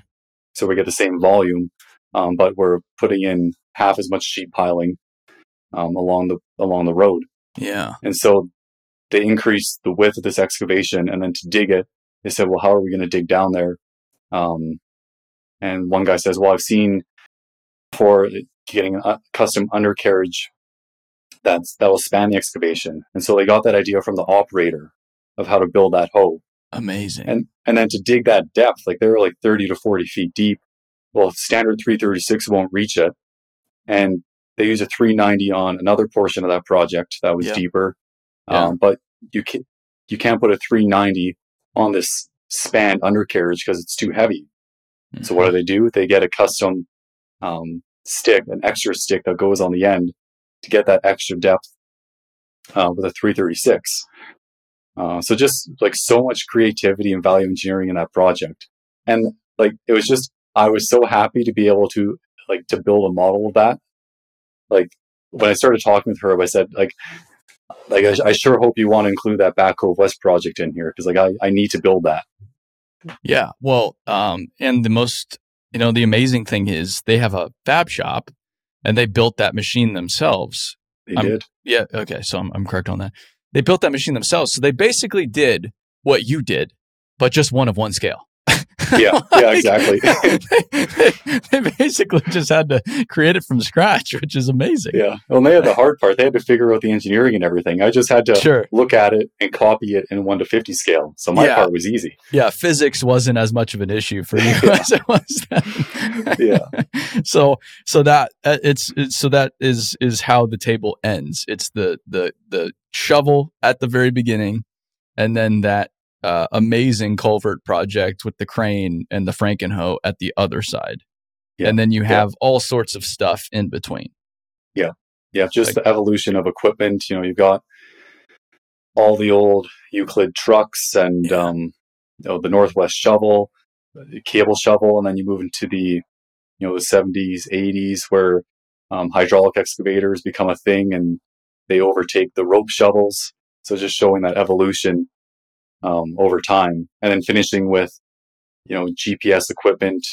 so we get the same volume, um, but we're putting in half as much sheet piling um, along the along the road." Yeah. And so they increased the width of this excavation, and then to dig it, they said, "Well, how are we going to dig down there?" Um, and one guy says, "Well, I've seen for getting a custom undercarriage that's that will span the excavation." And so they got that idea from the operator of how to build that hoe, Amazing. and and then to dig that depth, like they were like thirty to forty feet deep. Well, standard three thirty six won't reach it, and they use a 390 on another portion of that project that was Yeah. deeper. Yeah. Um, but you can you can't put a 390 on this span undercarriage because it's too heavy. So what do they do? They get a custom um, stick, an extra stick that goes on the end to get that extra depth uh, with a 336. Uh, so just like so much creativity and value engineering in that project, and like it was just I was so happy to be able to like to build a model of that. Like when I started talking with her, I said like like I, I sure hope you want to include that Back Cove West project in here because like I, I need to build that. Yeah. Well, um, and the most, you know, the amazing thing is they have a fab shop and they built that machine themselves. They I'm- did. Yeah. Okay. So I'm, I'm correct on that. They built that machine themselves. So they basically did what you did, but just one of one scale. Yeah, yeah, exactly. they, they basically just had to create it from scratch, which is amazing. Yeah. Well, they had the hard part. They had to figure out the engineering and everything. I just had to Sure. look at it and copy it in 1 to 50 scale. So my Yeah. part was easy. Yeah. Physics wasn't as much of an issue for you Yeah. as it was then. Yeah. so so that uh, it's, it's so that is is how the table ends it's the the the shovel at the very beginning and then that uh, amazing culvert project with the crane and the frankenhoe at the other side Yeah. and then you Yeah. have all sorts of stuff in between Yeah. Yeah. Just Like- the evolution of equipment. You know, you've got all the old Euclid trucks and, Yeah. um, you know, the Northwest shovel, the cable shovel. And then you move into the, you know, the 70s, 80s where um, hydraulic excavators become a thing and they overtake the rope shovels. So just showing that evolution um, over time, and then finishing with, you know, GPS equipment,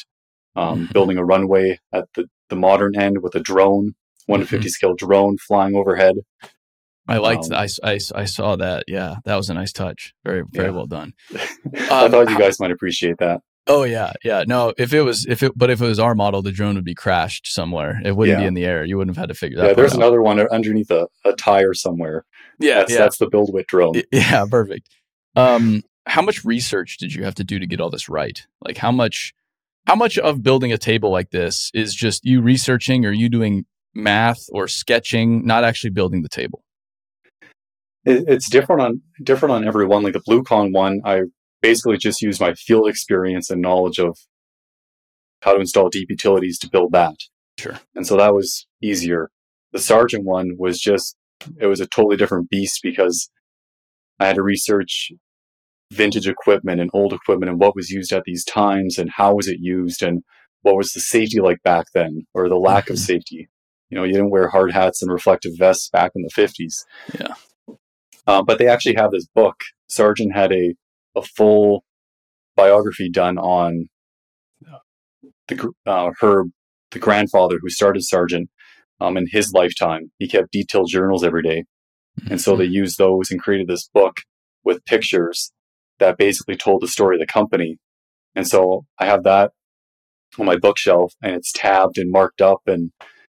um, Mhm. building a runway at the, the modern end with a drone, one to Mhm. scale drone flying overhead. i liked Um, that I, I I saw that yeah that was a nice touch very very Yeah. well done I Um, thought you guys might appreciate that. oh yeah yeah no if it was if it but if it was our model the drone would be crashed somewhere it wouldn't be in the air you wouldn't have had to figure that Yeah, there's out. another one underneath a, a tire somewhere. yeah That's yeah that's the BuildWitt drone. Yeah, perfect. Um, how much research did you have to do to get all this right? Like how much how much of building a table like this is just you researching or you doing math or sketching, not actually building the table? It, it's different on different on every one. Like the Blue-Con one, I basically just used my field experience and knowledge of how to install deep utilities to build that. Sure. And so that was easier. The Sargent one was just it was a totally different beast because I had to research vintage equipment and old equipment and what was used at these times and how was it used and what was the safety like back then or the lack of Mhm. safety. You know, you didn't wear hard hats and reflective vests back in the 50s. Yeah. Uh, but they actually have this book. Sargent had a, a full biography done on the uh, Herb, the grandfather who started Sargent um, in his lifetime. He kept detailed journals every day. And so they used those and created this book with pictures that basically told the story of the company. And so I have that on my bookshelf and it's tabbed and marked up. And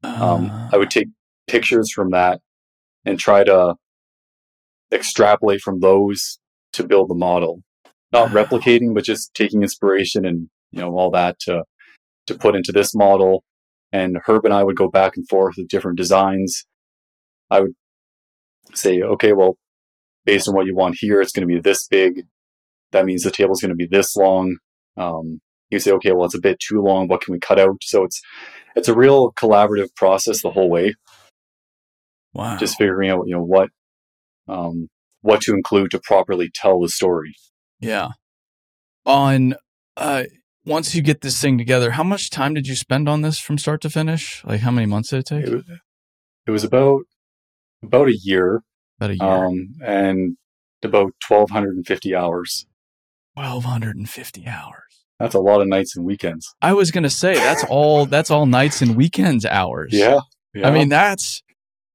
um, Uh, I would take pictures from that and try to extrapolate from those to build the model. Not replicating, but just taking inspiration and you know all that to to put into this model. And Herb and I would go back and forth with different designs. I would say, okay, well, based on what you want here, it's going to be this big. That means the table's going to be this long. Um, you say, okay, well, it's a bit too long. What can we cut out? So it's it's a real collaborative process the whole way Wow. just figuring out you know what um, what to include to properly tell the story. yeah. On uh once you get this thing together, how much time did you spend on this from start to finish? Like how many months did it take? It was, it was about about a year, About a year. um, and about twelve hundred and fifty hours. 1250 hours. That's a lot of nights and weekends. I was going to say that's all that's all nights and weekends hours. Yeah, yeah. I mean that's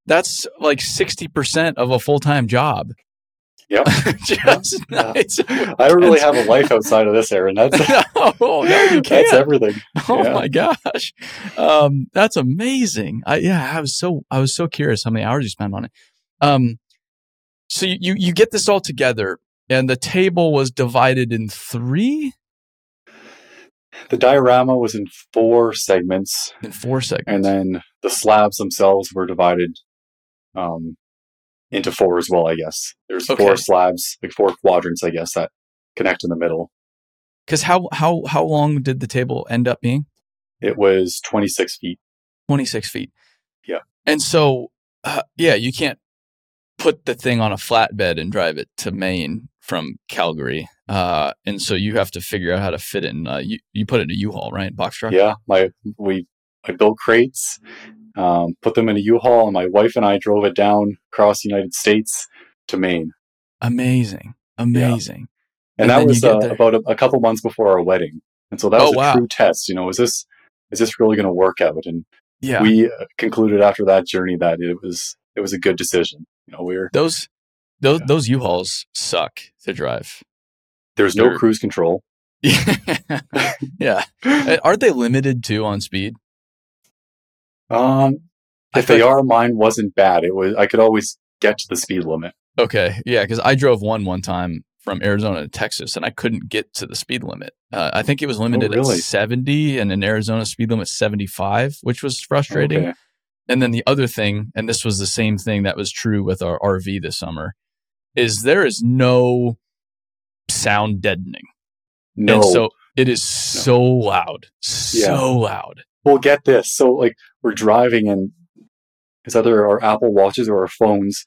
that's like 60% of a full-time job. Yep. Just Yeah. nights. I don't really have a life outside of this, Aaron. That's no, no, you can't. that's everything. Oh Yeah. my gosh, um, that's amazing. I, yeah, I was so I was so curious how many hours you spent on it. Um, so you you, you get this all together, and the table was divided in three The diorama was in four segments, in four segments. and then the slabs themselves were divided um, into four as well. I guess there's Okay. four slabs, like four quadrants, I guess that connect in the middle. Because how how how long did the table end up being? It was 26 feet. Twenty six feet. Yeah. And so, uh, yeah, you can't put the thing on a flatbed and drive it to Maine from Calgary. Uh, and so you have to figure out how to fit in. Uh, you you put it in a U-Haul, right? Box truck. Yeah, my we I built crates, um, put them in a U-Haul, and my wife and I drove it down across the United States to Maine. Amazing, amazing. And, And that was uh, about a, a couple months before our wedding. And so that Oh, was a wow. true test. You know, is this is this really going to work out? And Yeah. we uh, concluded after that journey that it was it was a good decision. You know, we were those those Yeah. those U-Hauls suck to drive. there's no Sure. cruise control. yeah. Aren't they limited too on speed? Um, if they are, mine wasn't bad. It was I could always get to the speed limit. Okay. Yeah, because I drove one one time from Arizona to Texas, and I couldn't get to the speed limit. Uh, I think it was limited Oh, really? at seventy, and in Arizona, speed limit seventy five, which was frustrating. Okay. And then the other thing, and this was the same thing that was true with our RV this summer, is there is no sound deadening. No, And so it is so loud, so Yeah. loud. well, get this. So like we're driving and it's either our Apple watches or our phones.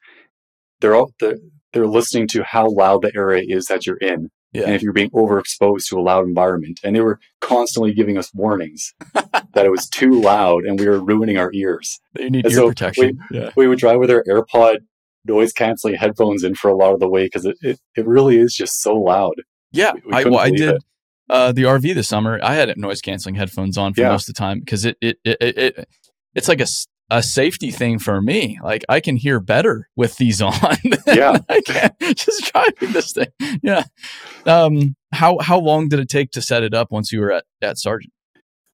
They're all they're, they're listening to how loud the area is that you're in, Yeah. and if you're being overexposed to a loud environment. And they were constantly giving us warnings that it was too loud and we were ruining our ears. You need And ear so protection. yeah. We would drive with our AirPod noise canceling headphones in for a lot of the way because it, it, it really is just so loud. Yeah. We- we I, well, I did uh, the RV this summer. I had noise canceling headphones on for Yeah. most of the time because it, it, it, it, it, it's like a a safety thing for me. Like I can hear better with these on. Yeah. I can just driving this thing. Yeah. Um, how, how long did it take to set it up once you were at, at Sargent?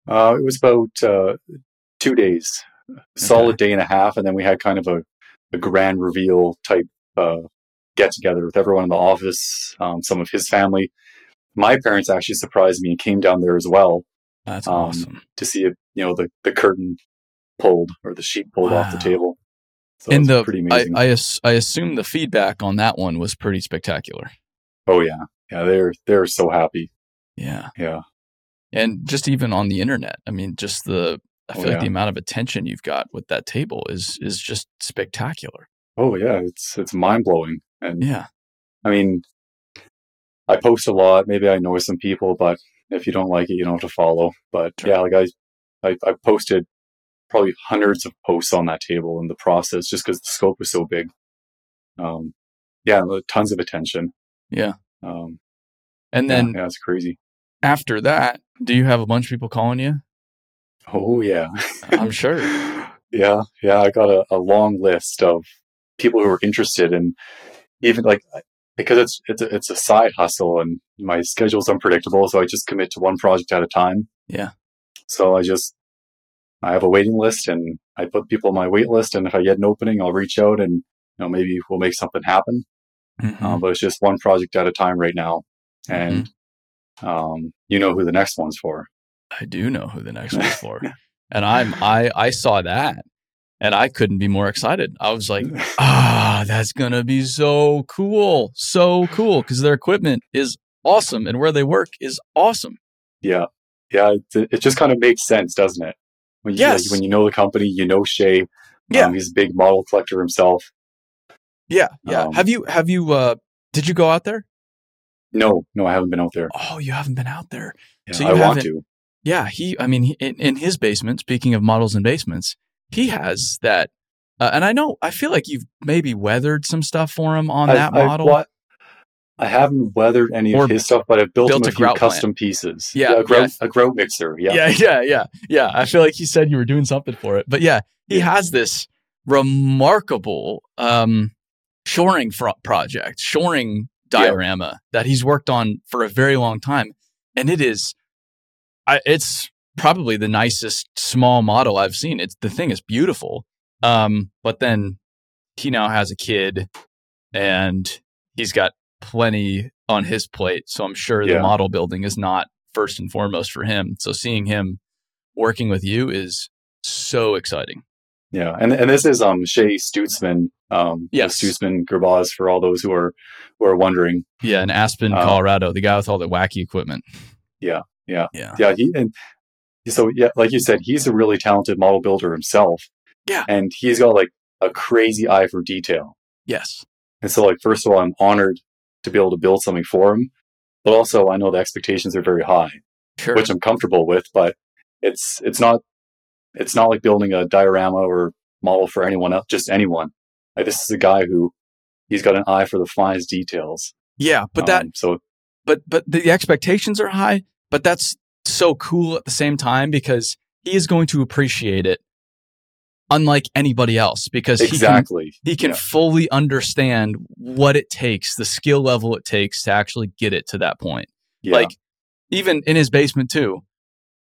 Uh, it was about uh, two days, solid day and a half, and then we had kind of a, a grand reveal type uh, get together with everyone in the office, um, some of his family. My parents actually surprised me and came down there as well That's Um, awesome. to see it, you know, the, the curtain pulled or the sheet pulled off the table. So and the, pretty I, amazing. I, ass- I assume the feedback on that one was pretty spectacular. oh yeah, yeah, they're they're so happy. Yeah. Yeah, and just even on the internet i mean just the i Oh, feel like yeah. the amount of attention you've got with that table is is just spectacular oh yeah, it's it's mind blowing. And yeah I mean, I post a lot. Maybe I annoy some people, but if you don't like it, you don't have to follow. But Sure. yeah, like I, I, I posted probably hundreds of posts on that table in the process just because the scope was so big. Um, yeah, tons of attention. yeah Um, and yeah, then yeah, it's crazy. after that do you have a bunch of people calling you Oh yeah, i'm sure yeah, yeah. I got a, a long list of people who are interested, and even like because it's it's a, it's a side hustle, and my schedule's unpredictable, so I just commit to one project at a time. yeah So I just I have a waiting list, and I put people on my wait list, and if I get an opening, I'll reach out, and you know maybe we'll make something happen. Mhm. uh, but it's just one project at a time right now, and Mm-hmm. um, you know who the next one's for. I do know who the next one's for. And I'm I I saw that and I couldn't be more excited. I was like, ah, that's gonna be so cool. So cool. Because their equipment is awesome and where they work is awesome. yeah, yeah, it, it just kind of makes sense, doesn't it? When you, Yes. like, when you know the company, you know Shay. Yeah. Um, he's a big model collector himself. Yeah. Yeah. Um, have you have you uh did you go out there? No, no, I haven't been out there. Oh, you haven't been out there. Yeah, So you I want to. Yeah, he. I mean, he, in, in his basement. Speaking of models and basements, he has that. Uh, and I know. I feel like you've maybe weathered some stuff for him on I- that I, model. what- I haven't weathered any Or of his stuff, but I've built, built him a few custom pieces. Yeah, a grout, yeah. a grout mixer. Yeah, yeah, yeah, yeah, yeah. I feel like he said you were doing something for it, but yeah, he Yeah. has this remarkable um, shoring project, shoring Yeah. diorama that he's worked on for a very long time, and it is, I, it's probably the nicest small model I've seen. It's the thing is beautiful, um, but then he now has a kid, and he's got plenty on his plate. So I'm sure the model building is not first and foremost for him. So seeing him working with you is so exciting. yeah. And and this is um Shay Stutsman. Um, Yes. Stutsman Gerbaz for all those who are who are wondering. Yeah, in Aspen, Uh, Colorado, the guy with all the wacky equipment. Yeah, yeah. Yeah. Yeah, he and so yeah, like you said, he's a really talented model builder himself. Yeah. and he's got like a crazy eye for detail. Yes. And so, like, first of all, I'm honored to be able to build something for him, but also I know the expectations are very high, Sure. which I'm comfortable with. But it's it's not it's not like building a diorama or model for anyone else, just anyone. Like, this is a guy who he's got an eye for the finest details. yeah, but that Um, so but but the expectations are high, but that's so cool at the same time because he is going to appreciate it unlike anybody else because he can exactly, he can Yeah. fully understand what it takes, the skill level it takes to actually get it to that point. yeah, Like even in his basement too.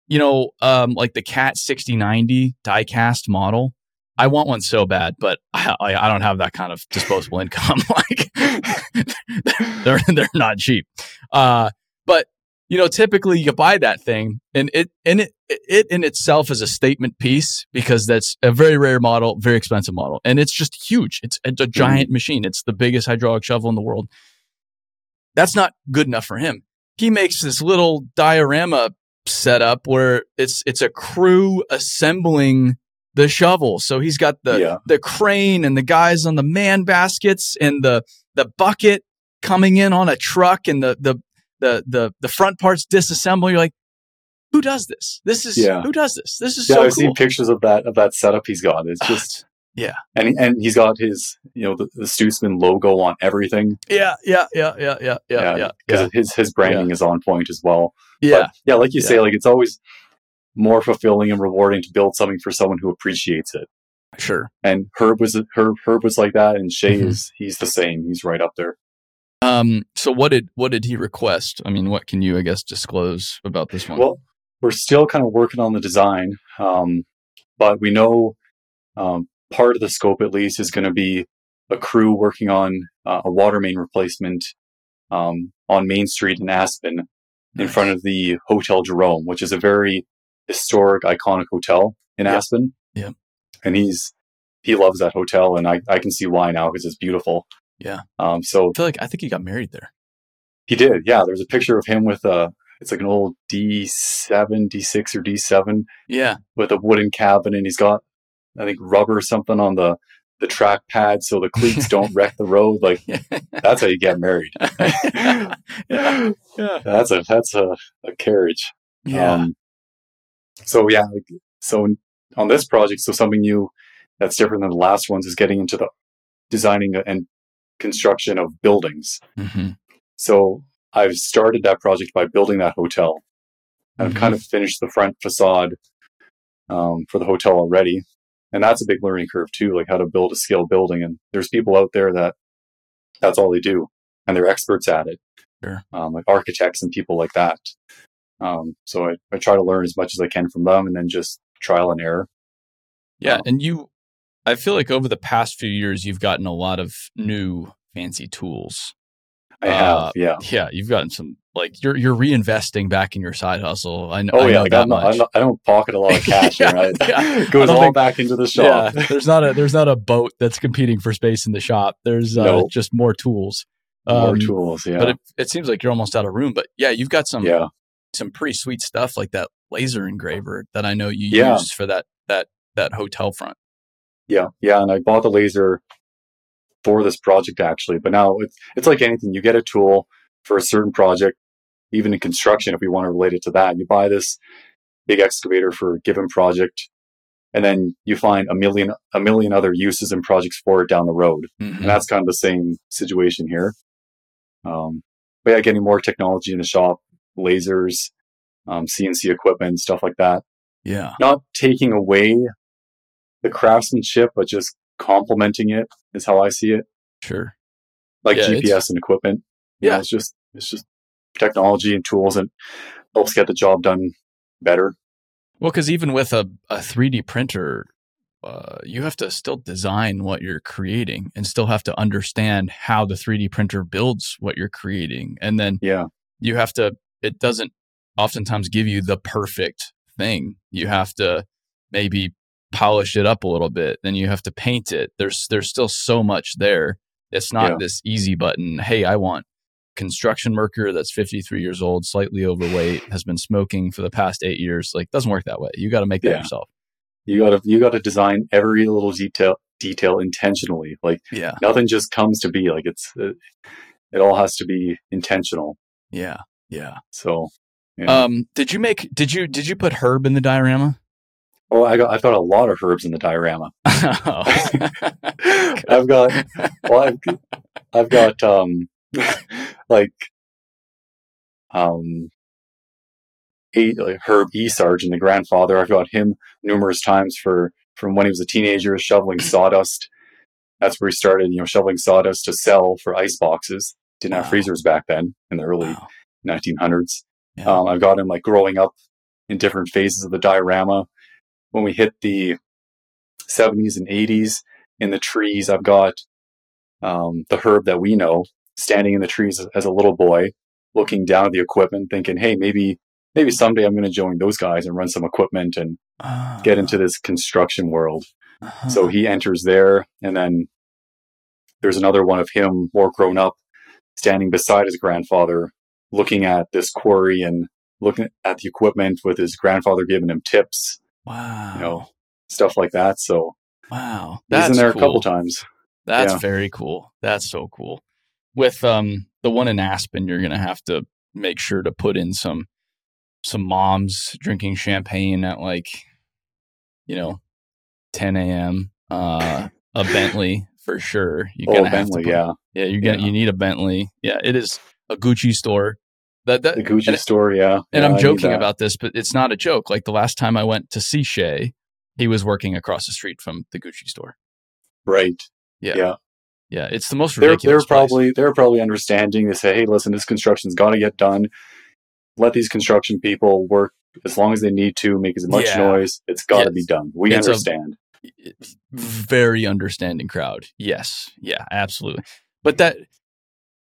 You know, um, like the Cat 6090 diecast model. I want one so bad, but I, I, I don't have that kind of disposable income. like they're they're not cheap. Uh, but you know, typically you buy that thing, and it and it it in itself is a statement piece because that's a very rare model, very expensive model, and it's just huge. It's it's a giant mm-hmm. machine. It's the biggest hydraulic shovel in the world. That's not good enough for him. He makes this little diorama setup where it's it's a crew assembling the shovel. So he's got the yeah, the crane and the guys on the man baskets and the the bucket coming in on a truck and the the the the, the front parts disassemble. You're like, who does this? This is Yeah. who does this? This is yeah. so I've cool. seen pictures of that of that setup he's got. It's Ah, just yeah, and and he's got his you know the, the Stutsman logo on everything. yeah, yeah, yeah, yeah, yeah, yeah, yeah, because yeah. his his branding is on point as well. yeah. But yeah, like you Yeah. say, like it's always more fulfilling and rewarding to build something for someone who appreciates it. Sure. And Herb was Herb Herb was like that, and Shay Mhm. is he's the same. He's right up there. Um. So what did what did he request? I mean, what can you I guess disclose about this one? Well, we're still kind of working on the design, um, but we know um, part of the scope at least is going to be a crew working on uh, a water main replacement um, on Main Street in Aspen in Nice. front of the Hotel Jerome, which is a very historic, iconic hotel in Yeah. Aspen. Yeah. And he's he loves that hotel, and I, I can see why now because it's beautiful. Yeah. Um. So I feel like I think he got married there. he did. Yeah. There's a picture of him with a. It's like an old D7, D6 or D7 Yeah. with a wooden cabin, and he's got I think rubber or something on the the track pad so the cleats don't wreck the road. Like that's how you get married. yeah. Yeah. That's a that's a, a carriage. Yeah. Um, so yeah, like, so on this project, so something new that's different than the last ones is getting into the designing and construction of buildings. Mhm. So I've started that project by building that hotel, and I've kind of finished the front facade um, for the hotel already. And that's a big learning curve too, like how to build a scale building. And there's people out there that that's all they do, and they're experts at it, Sure. um, like architects and people like that. Um, so I, I try to learn as much as I can from them, and then just trial and error. Yeah, Um, and you, I feel like over the past few years, you've gotten a lot of new fancy tools. I have, Uh, yeah. Yeah, you've gotten some like you're you're reinvesting back in your side hustle. I know. Oh I yeah, know like, that I'm not, much. I'm not, I don't pocket a lot of cash. Yeah, right? yeah. It goes all think- back into the shop. Yeah, there's not a there's not a boat that's competing for space in the shop. There's uh, No. just more tools. More Um, tools. Yeah. But it, it seems like you're almost out of room. But yeah, you've got some yeah. some pretty sweet stuff like that laser engraver that I know you Yeah. used for that that that hotel front. Yeah. Yeah. And I bought the laser for this project actually. But now it's it's like anything. You get a tool for a certain project, even in construction, if we want to relate it to that. You buy this big excavator for a given project, and then you find a million a million other uses and projects for it down the road. Mhm. And that's kind of the same situation here. Um, but yeah, getting more technology in the shop, lasers, um, CNC equipment, stuff like that. Yeah, Not taking away the craftsmanship, but just complementing it is how I see it. sure. Like Yeah, GPS and equipment. You know, Yeah. it's just it's just technology and tools and helps get the job done better. Well, because even with a, a 3D printer, uh, you have to still design what you're creating and still have to understand how the 3D printer builds what you're creating. And then Yeah. you have to, it doesn't oftentimes give you the perfect thing. You have to maybe polish it up a little bit. Then you have to paint it. There's, there's still so much there. It's not Yeah. this easy button. Hey, I want construction worker that's 53 years old, slightly overweight, has been smoking for the past eight years. Like, doesn't work that way. You got to make that Yeah. yourself. You gotta you gotta design every little detail detail intentionally. Like Yeah. nothing just comes to be. Like it's it, it all has to be intentional. Yeah. Yeah. So yeah. Um, did you make, did you, did you put herb in the diorama? Oh, I got I've got a lot of herbs in the diorama. Oh. I've got well, I've, I've got um like um eight like Herb E. Sargent, the grandfather. I've got him numerous times for from when he was a teenager shoveling sawdust. That's where he started, you know, shoveling sawdust to sell for ice boxes. Didn't have freezers back then in the early Wow. 1900s. Yeah. Um, I've got him like growing up in different phases of the diorama. When we hit the 70s and 80s in the trees, I've got um, the herb that we know standing in the trees as, a little boy, looking down at the equipment, thinking, "Hey, maybe maybe someday I'm going to join those guys and run some equipment and get into this construction world." Uh-huh. So he enters there, and then there's another one of him, more grown up, standing beside his grandfather, looking at this quarry and looking at the equipment with his grandfather giving him tips, wow. you know, stuff like that. So wow. he's That's in there cool. a couple times. That's Yeah. very cool. That's so cool. With um the one in Aspen, you're gonna have to make sure to put in some some moms drinking champagne at like you know 10 a.m. Uh, a Bentley for sure. You're Oh, gonna have to Bentley, put- yeah, yeah. You're gonna Yeah. you need a Bentley. Yeah, it is a Gucci store. That that the Gucci and- store, yeah. and Yeah, I'm joking about this, but it's not a joke. Like the last time I went to see Shay, he was working across the street from the Gucci store. right. Yeah. Yeah. Yeah, it's the most They're ridiculous. they're place. probably they're probably understanding. They say, hey, listen, this construction's got to get done. Let these construction people work as long as they need to, make as much Yeah. noise. It's got to Yes. be done. We It's a- understand. very understanding crowd. Yes. Yeah, absolutely. But that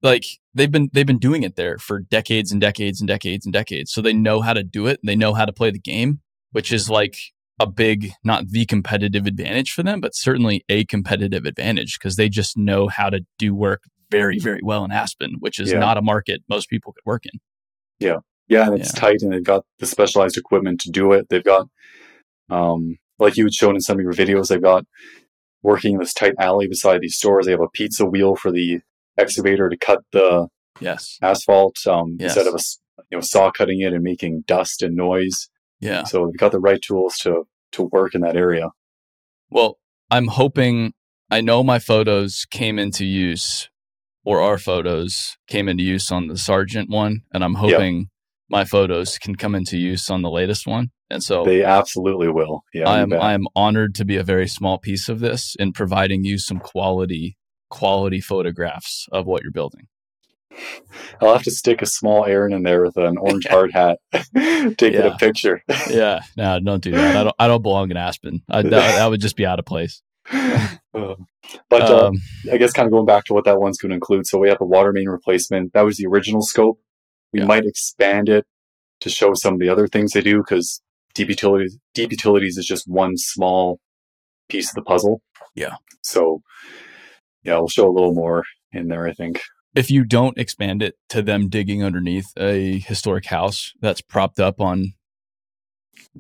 like they've been they've been doing it there for decades and decades and decades and decades. So they know how to do it. They know how to play the game, which is like a big not the competitive advantage for them, but certainly a competitive advantage because they just know how to do work very very well in Aspen, which is Yeah. not a market most people could work in. Yeah, Yeah, and it's Yeah. tight, and they've got the specialized equipment to do it. They've got, um, like you had shown in some of your videos, they've got working in this tight alley beside these stores. They have a pizza wheel for the excavator to cut the Yes. asphalt um, Yes. instead of a you know saw cutting it and making dust and noise. Yeah. So they've got the right tools to to work in that area. Well, I'm hoping I know my photos came into use or our photos came into use on the Sargent one, and I'm hoping my photos can come into use on the latest one. And so They absolutely will. Yeah, I am. I am honored to be a very small piece of this in providing you some quality quality photographs of what you're building. I'll have to stick a small Aaron in there with an orange hard hat, taking Yeah. a picture. yeah, no, don't do that. I don't I don't belong in Aspen. I, that, that would just be out of place. Uh, but uh, Um, I guess kind of going back to what that one's going to include. So we have the water main replacement. That was the original scope. We Yeah. might expand it to show some of the other things they do because deep utilities, deep utilities is just one small piece of the puzzle. Yeah. So yeah, we'll show a little more in there. I think. if you don't expand it to them digging underneath a historic house that's propped up on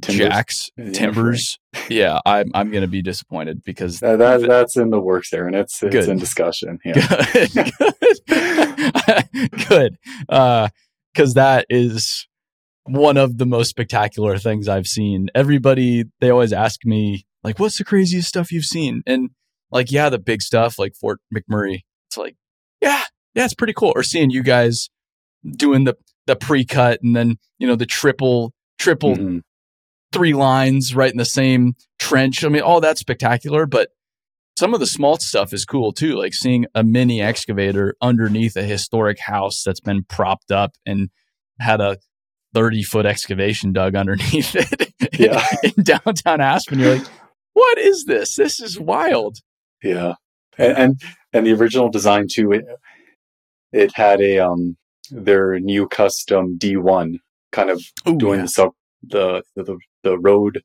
Timbers. jacks, Yeah, timbers, yeah, I'm I'm gonna be disappointed because That, that, that's in the works there, and it's it's Good. in discussion. Yeah. good, good, uh, good, because that is one of the most spectacular things I've seen. Everybody they always ask me like, "What's the craziest stuff you've seen?" And like, yeah, the big stuff like Fort McMurray. It's like, yeah, yeah, it's pretty cool. Or seeing you guys doing the the pre cut and then you know the triple triple Mhm. three lines right in the same trench. I mean, all that's spectacular, but some of the small stuff is cool too. Like seeing a mini excavator underneath a historic house that's been propped up and had a 30 foot excavation dug underneath it Yeah. in downtown Aspen. You're like, what is this? This is wild. Yeah, and, and and the original design too. It it had a um their new custom D one kind of Ooh, doing yeah. the sub the the the road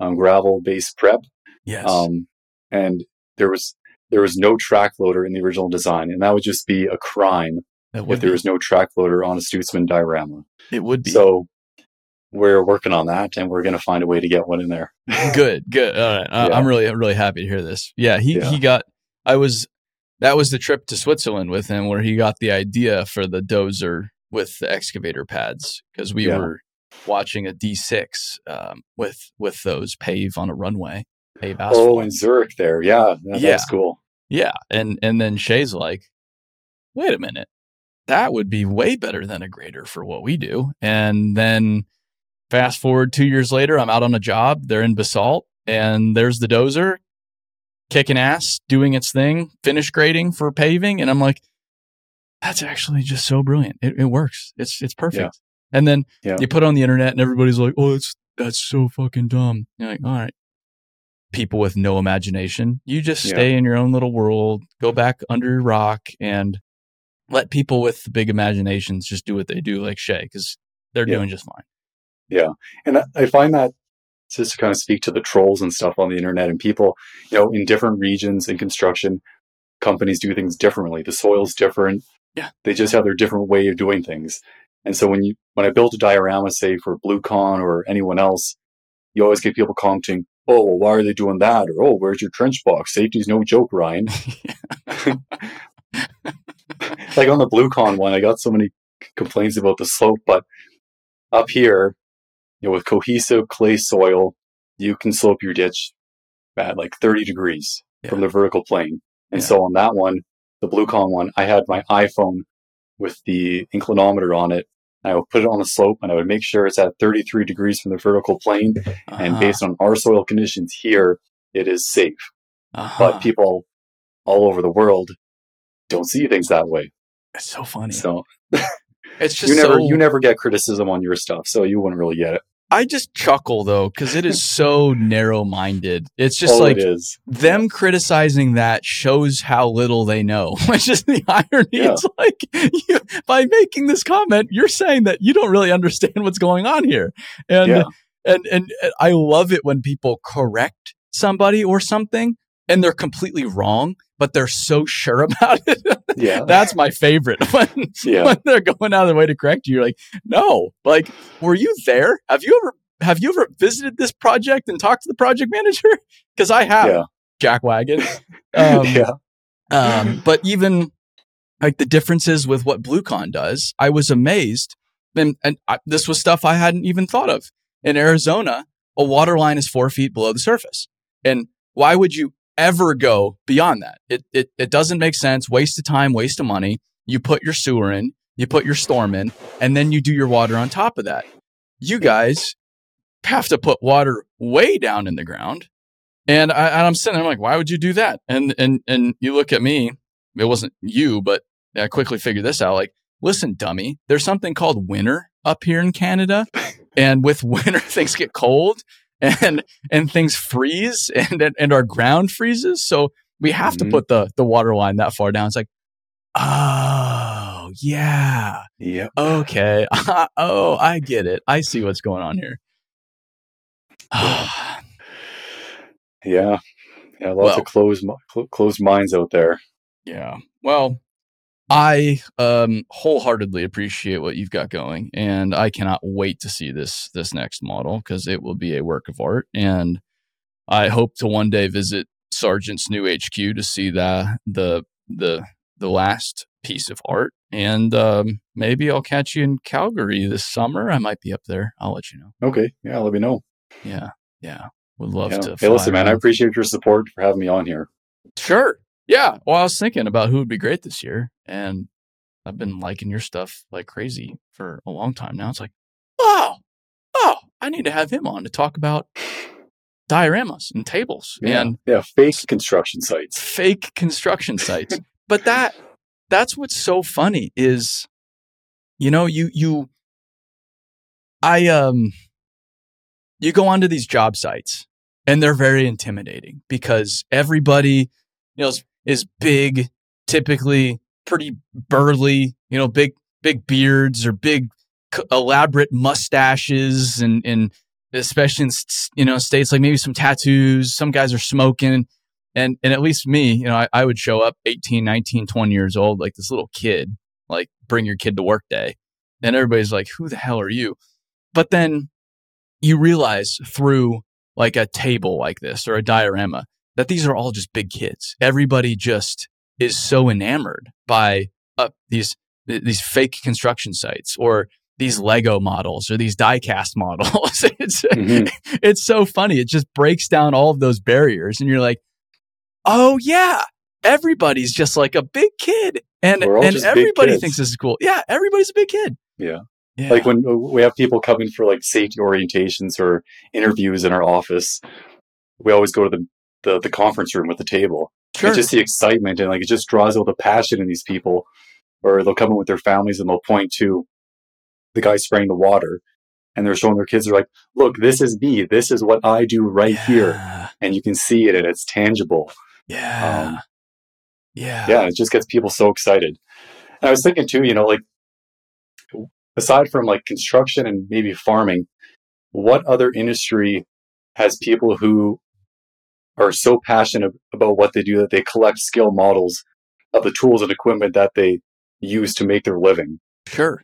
um, gravel based prep. yes. Um, and there was there was no track loader in the original design, and that would just be a crime if would there be. was no track loader on a Stutsman diorama. It would be. So we're working on that, and we're going to find a way to get one in there. good good all right I- Yeah. i'm really really happy to hear this yeah he Yeah. he got i was that was the trip to switzerland with him where he got the idea for the dozer with the excavator pads because we Yeah. were watching a d6 um, with with those pave on a runway pave asphalt Oh, in Zurich, there, yeah, that, Yeah. that's cool. yeah and and then shay's like wait a minute that would be way better than a grader for what we do and then fast forward two years later i'm out on a job they're in basalt and there's the dozer kicking ass doing its thing finish grading for paving and i'm like that's actually just so brilliant it, it works it's it's perfect Yeah. and then Yeah. you put it on the internet and everybody's like oh that's that's so fucking dumb you're like all right people with no imagination you just Yeah. stay in your own little world go back under your rock and let people with big imaginations just do what they do like shay because they're Yeah. doing just fine And I- I find that just to kind of speak to the trolls and stuff on the internet and people, you know, in different regions in construction, companies do things differently. The soil's different. Yeah. They just have their different way of doing things. And so when you when I built a diorama, say for Blue-Con or anyone else, you always get people commenting, "Oh, well, why are they doing that?" Or "Oh, where's your trench box? Safety's no joke, Ryan." like on the Blue-Con one, I got so many complaints about the slope, but up here, you know, with cohesive clay soil, you can slope your ditch at like 30 degrees from the vertical plane. And Yeah. so on that one, the Blue-Con one, I had my iPhone with the inclinometer on it. I would put it on the slope and I would make sure it's at 33 degrees from the vertical plane. And Uh-huh, based on our soil conditions here, it is safe. uh-huh. But people all over the world don't see things that way. it's so funny So it's just you never so, you never get criticism on your stuff, so you wouldn't really get it. I just chuckle though because it is so narrow-minded it's just oh, All like it them criticizing that shows how little they know, which is the irony. Yeah. It's like you, by making this comment, you're saying that you don't really understand what's going on here, and Yeah. and and and I love it when people correct somebody or something and they're completely wrong, but they're so sure about it. Yeah. That's my favorite when Yeah. when they're going out of their way to correct you. You're like, no, like, were you there? Have you ever have you ever visited this project and talked to the project manager? Because I have, Yeah. jackwagon. Um, yeah. um, but even like the differences with what Blue-Con does, I was amazed. And, and I, this was stuff I hadn't even thought of. In Arizona, a water line is four feet below the surface. And why would you ever go beyond that? It, it, it doesn't make sense. Waste of time, waste of money. You put your sewer in, you put your storm in, and then you do your water on top of that. You guys have to put water way down in the ground. And, I, and I'm sitting there, I'm like, why would you do that? And, and, and you look at me, it wasn't you, but I quickly figured this out. Like, listen, dummy, there's something called winter up here in Canada. And with winter, things get cold and and things freeze and and, our ground freezes. So we have Mhm. to put the the water line that far down. It's like, oh yeah, yeah, okay, oh I get it. I see what's going on here. Yeah. Yeah. Lots Well- of closed closed minds out there. Yeah. Well, I um wholeheartedly appreciate what you've got going and I cannot wait to see this this next model cuz it will be a work of art and I hope to one day visit Sargent's new HQ to see that the the the last piece of art and um maybe I'll catch you in Calgary this summer. I might be up there. I'll let you know. Okay. Yeah. Let me know. Yeah. Yeah. Would love Yeah. to. Hey, listen, man. I appreciate your support for having me on here. Sure. Yeah. Well, I was thinking about who would be great this year, and I've been liking your stuff like crazy for a long time now. It's like, oh, oh, I need to have him on to talk about dioramas and tables Yeah. and yeah. Fake construction sites. fake construction sites. but that that's what's so funny is, you know, you you, I um, you go onto these job sites and they're very intimidating because everybody, you know, is, is big, typically pretty burly, you know, big big beards or big elaborate mustaches and and especially in you know states like maybe some tattoos some guys are smoking. And and at least me you know I, I would show up 18 19 20 years old like this little kid like bring your kid to work day. And everybody's like who the hell are you? But then you realize through like a table like this or a diorama that these are all just big kids. Everybody just is so enamored by uh, these these fake construction sites or these Lego models or these diecast models. it's Mhm. it's so funny. It just breaks down all of those barriers, and you're like, oh yeah, everybody's just like a big kid, and and everybody thinks this is cool. Yeah, everybody's a big kid. Yeah. Yeah. Like when uh, we have people coming for like safety orientations or interviews in our office, we always go to the, the, the conference room with the table. Sure. And just the excitement and like it just draws out the passion in these people. Or they'll come in with their families and they'll point to the guy spraying the water and they're showing their kids, they're like, look, this is me. This is what I do right here. And you can see it and it's tangible. Yeah. Um, yeah. yeah, it just gets people so excited. And I was thinking too, you know, like aside from like construction and maybe farming, what other industry has people who are so passionate about what they do that they collect scale models of the tools and equipment that they use to make their living, Sure.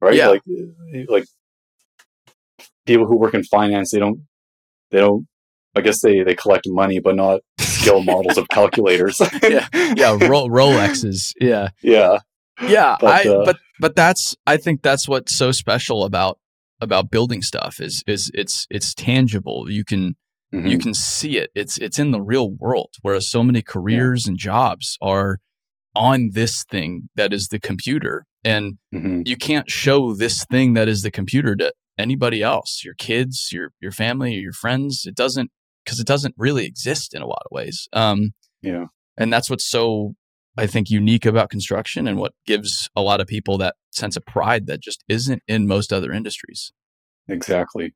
right? Yeah. Like, like people who work in finance, they don't, they don't. I guess they they collect money, but not scale models of calculators. Yeah. Yeah. Ro- Rolexes. Yeah. yeah. yeah But, i uh, but but that's i think that's what's so special about about building stuff is is it's it's tangible you can Mhm. you can see it it's it's in the real world whereas so many careers and jobs are on this thing that is the computer and Mhm. you can't show this thing that is the computer to anybody else your kids your your family your friends it doesn't because it doesn't really exist in a lot of ways um Yeah. and that's what's so i think unique about construction and what gives a lot of people that sense of pride that just isn't in most other industries Exactly.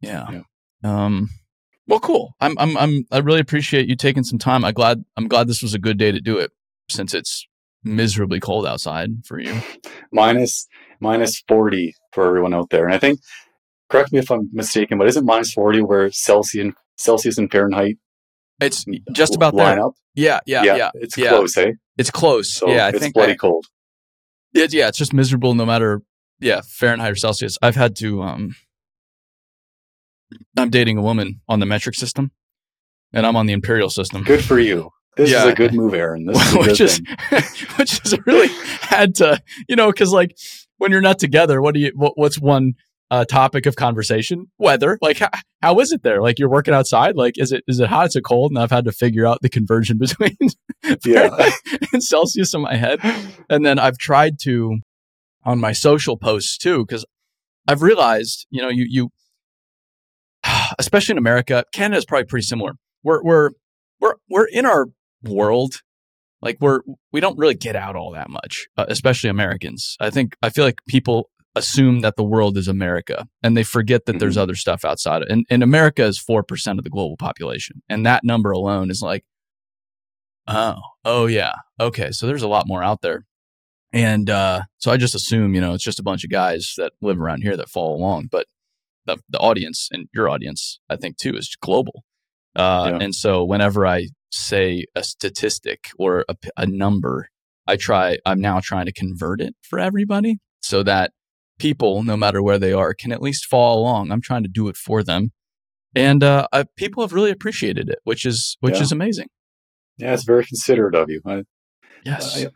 yeah. um well cool i'm i'm i'm i really appreciate you taking some time i glad i'm glad this was a good day to do it since it's miserably cold outside for you minus minus 40 for everyone out there. And I think, correct me if I'm mistaken, but isn't minus 40 where Celsius Celsius and Fahrenheit it's just about line there up? yeah yeah yeah, it's yeah. close, eh? it's close So yeah i it's think bloody I- cold. It, yeah, it's just miserable no matter yeah, Fahrenheit or Celsius. I've had to um I'm dating a woman on the metric system and I'm on the imperial system. Good for you. This Yeah. is a good move, Aaron. This is a which is which is really had to, you know, cuz like when you're not together, what do you what, what's one uh, topic of conversation? Weather. Like how, how is it there? Like you're working outside, like is it is it hot, is it cold? And I've had to figure out the conversion between Yeah. And Celsius in my head. And then I've tried to on my social posts too, because I've realized, you know, you you especially in America, Canada is probably pretty similar. We're we're we're we're in our world, like we're we don't really get out all that much, uh, especially Americans. I think I feel like people assume that the world is America and they forget that there's Mhm. other stuff outside. And, and America is 4% of the global population. And that number alone is like, oh, oh, yeah. Okay. So there's a lot more out there. And uh, so I just assume, you know, it's just a bunch of guys that live around here that follow along. But the, the audience and your audience, I think, too, is global. Uh, Yeah. And so whenever I say a statistic or a number, I try, I'm now trying to convert it for everybody so that people, no matter where they are, can at least follow along. I'm trying to do it for them. And uh, I, people have really appreciated it, which is which Yeah. is amazing. Yeah, it's very considerate of you. I, Yes. I-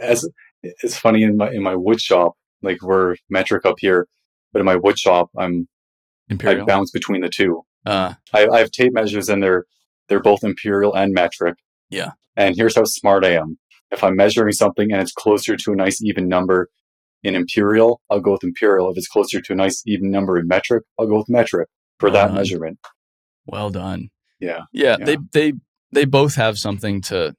as it's funny in my in my wood shop, like we're metric up here, but in my wood shop, I'm I Imperial. bounce between the two. Uh, I, I have tape measures and they're they're both imperial and metric. Yeah. And here's how smart I am. If I'm measuring something and it's closer to a nice even number in imperial, I'll go with imperial. If it's closer to a nice even number in metric, I'll go with metric for Well that done. measurement. well done. Yeah. Yeah, Yeah. they they they both have something to.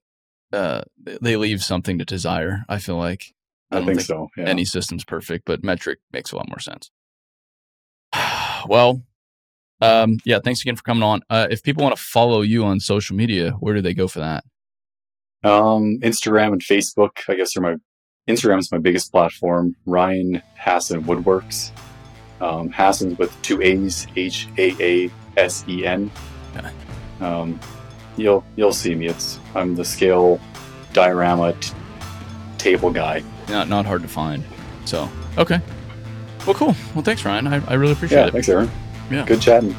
Uh, they leave something to desire. I feel like I, don't think, so. Yeah. any system's perfect, but metric makes a lot more sense. Well, um, yeah, thanks again for coming on. Uh, if people want to follow you on social media, where do they go for that? Um, Instagram and Facebook, I guess, are my Instagram is my biggest platform. Ryan Haasen Woodworks. Um, Haasen's with two A's, H A A S E N. Um, you'll you'll see me. It's I'm the scale diorama t- table guy. Not not hard to find. So okay, well, cool. Well, thanks, Ryan. I, I really appreciate Yeah, it. thanks, Aaron. Yeah. Good chatting.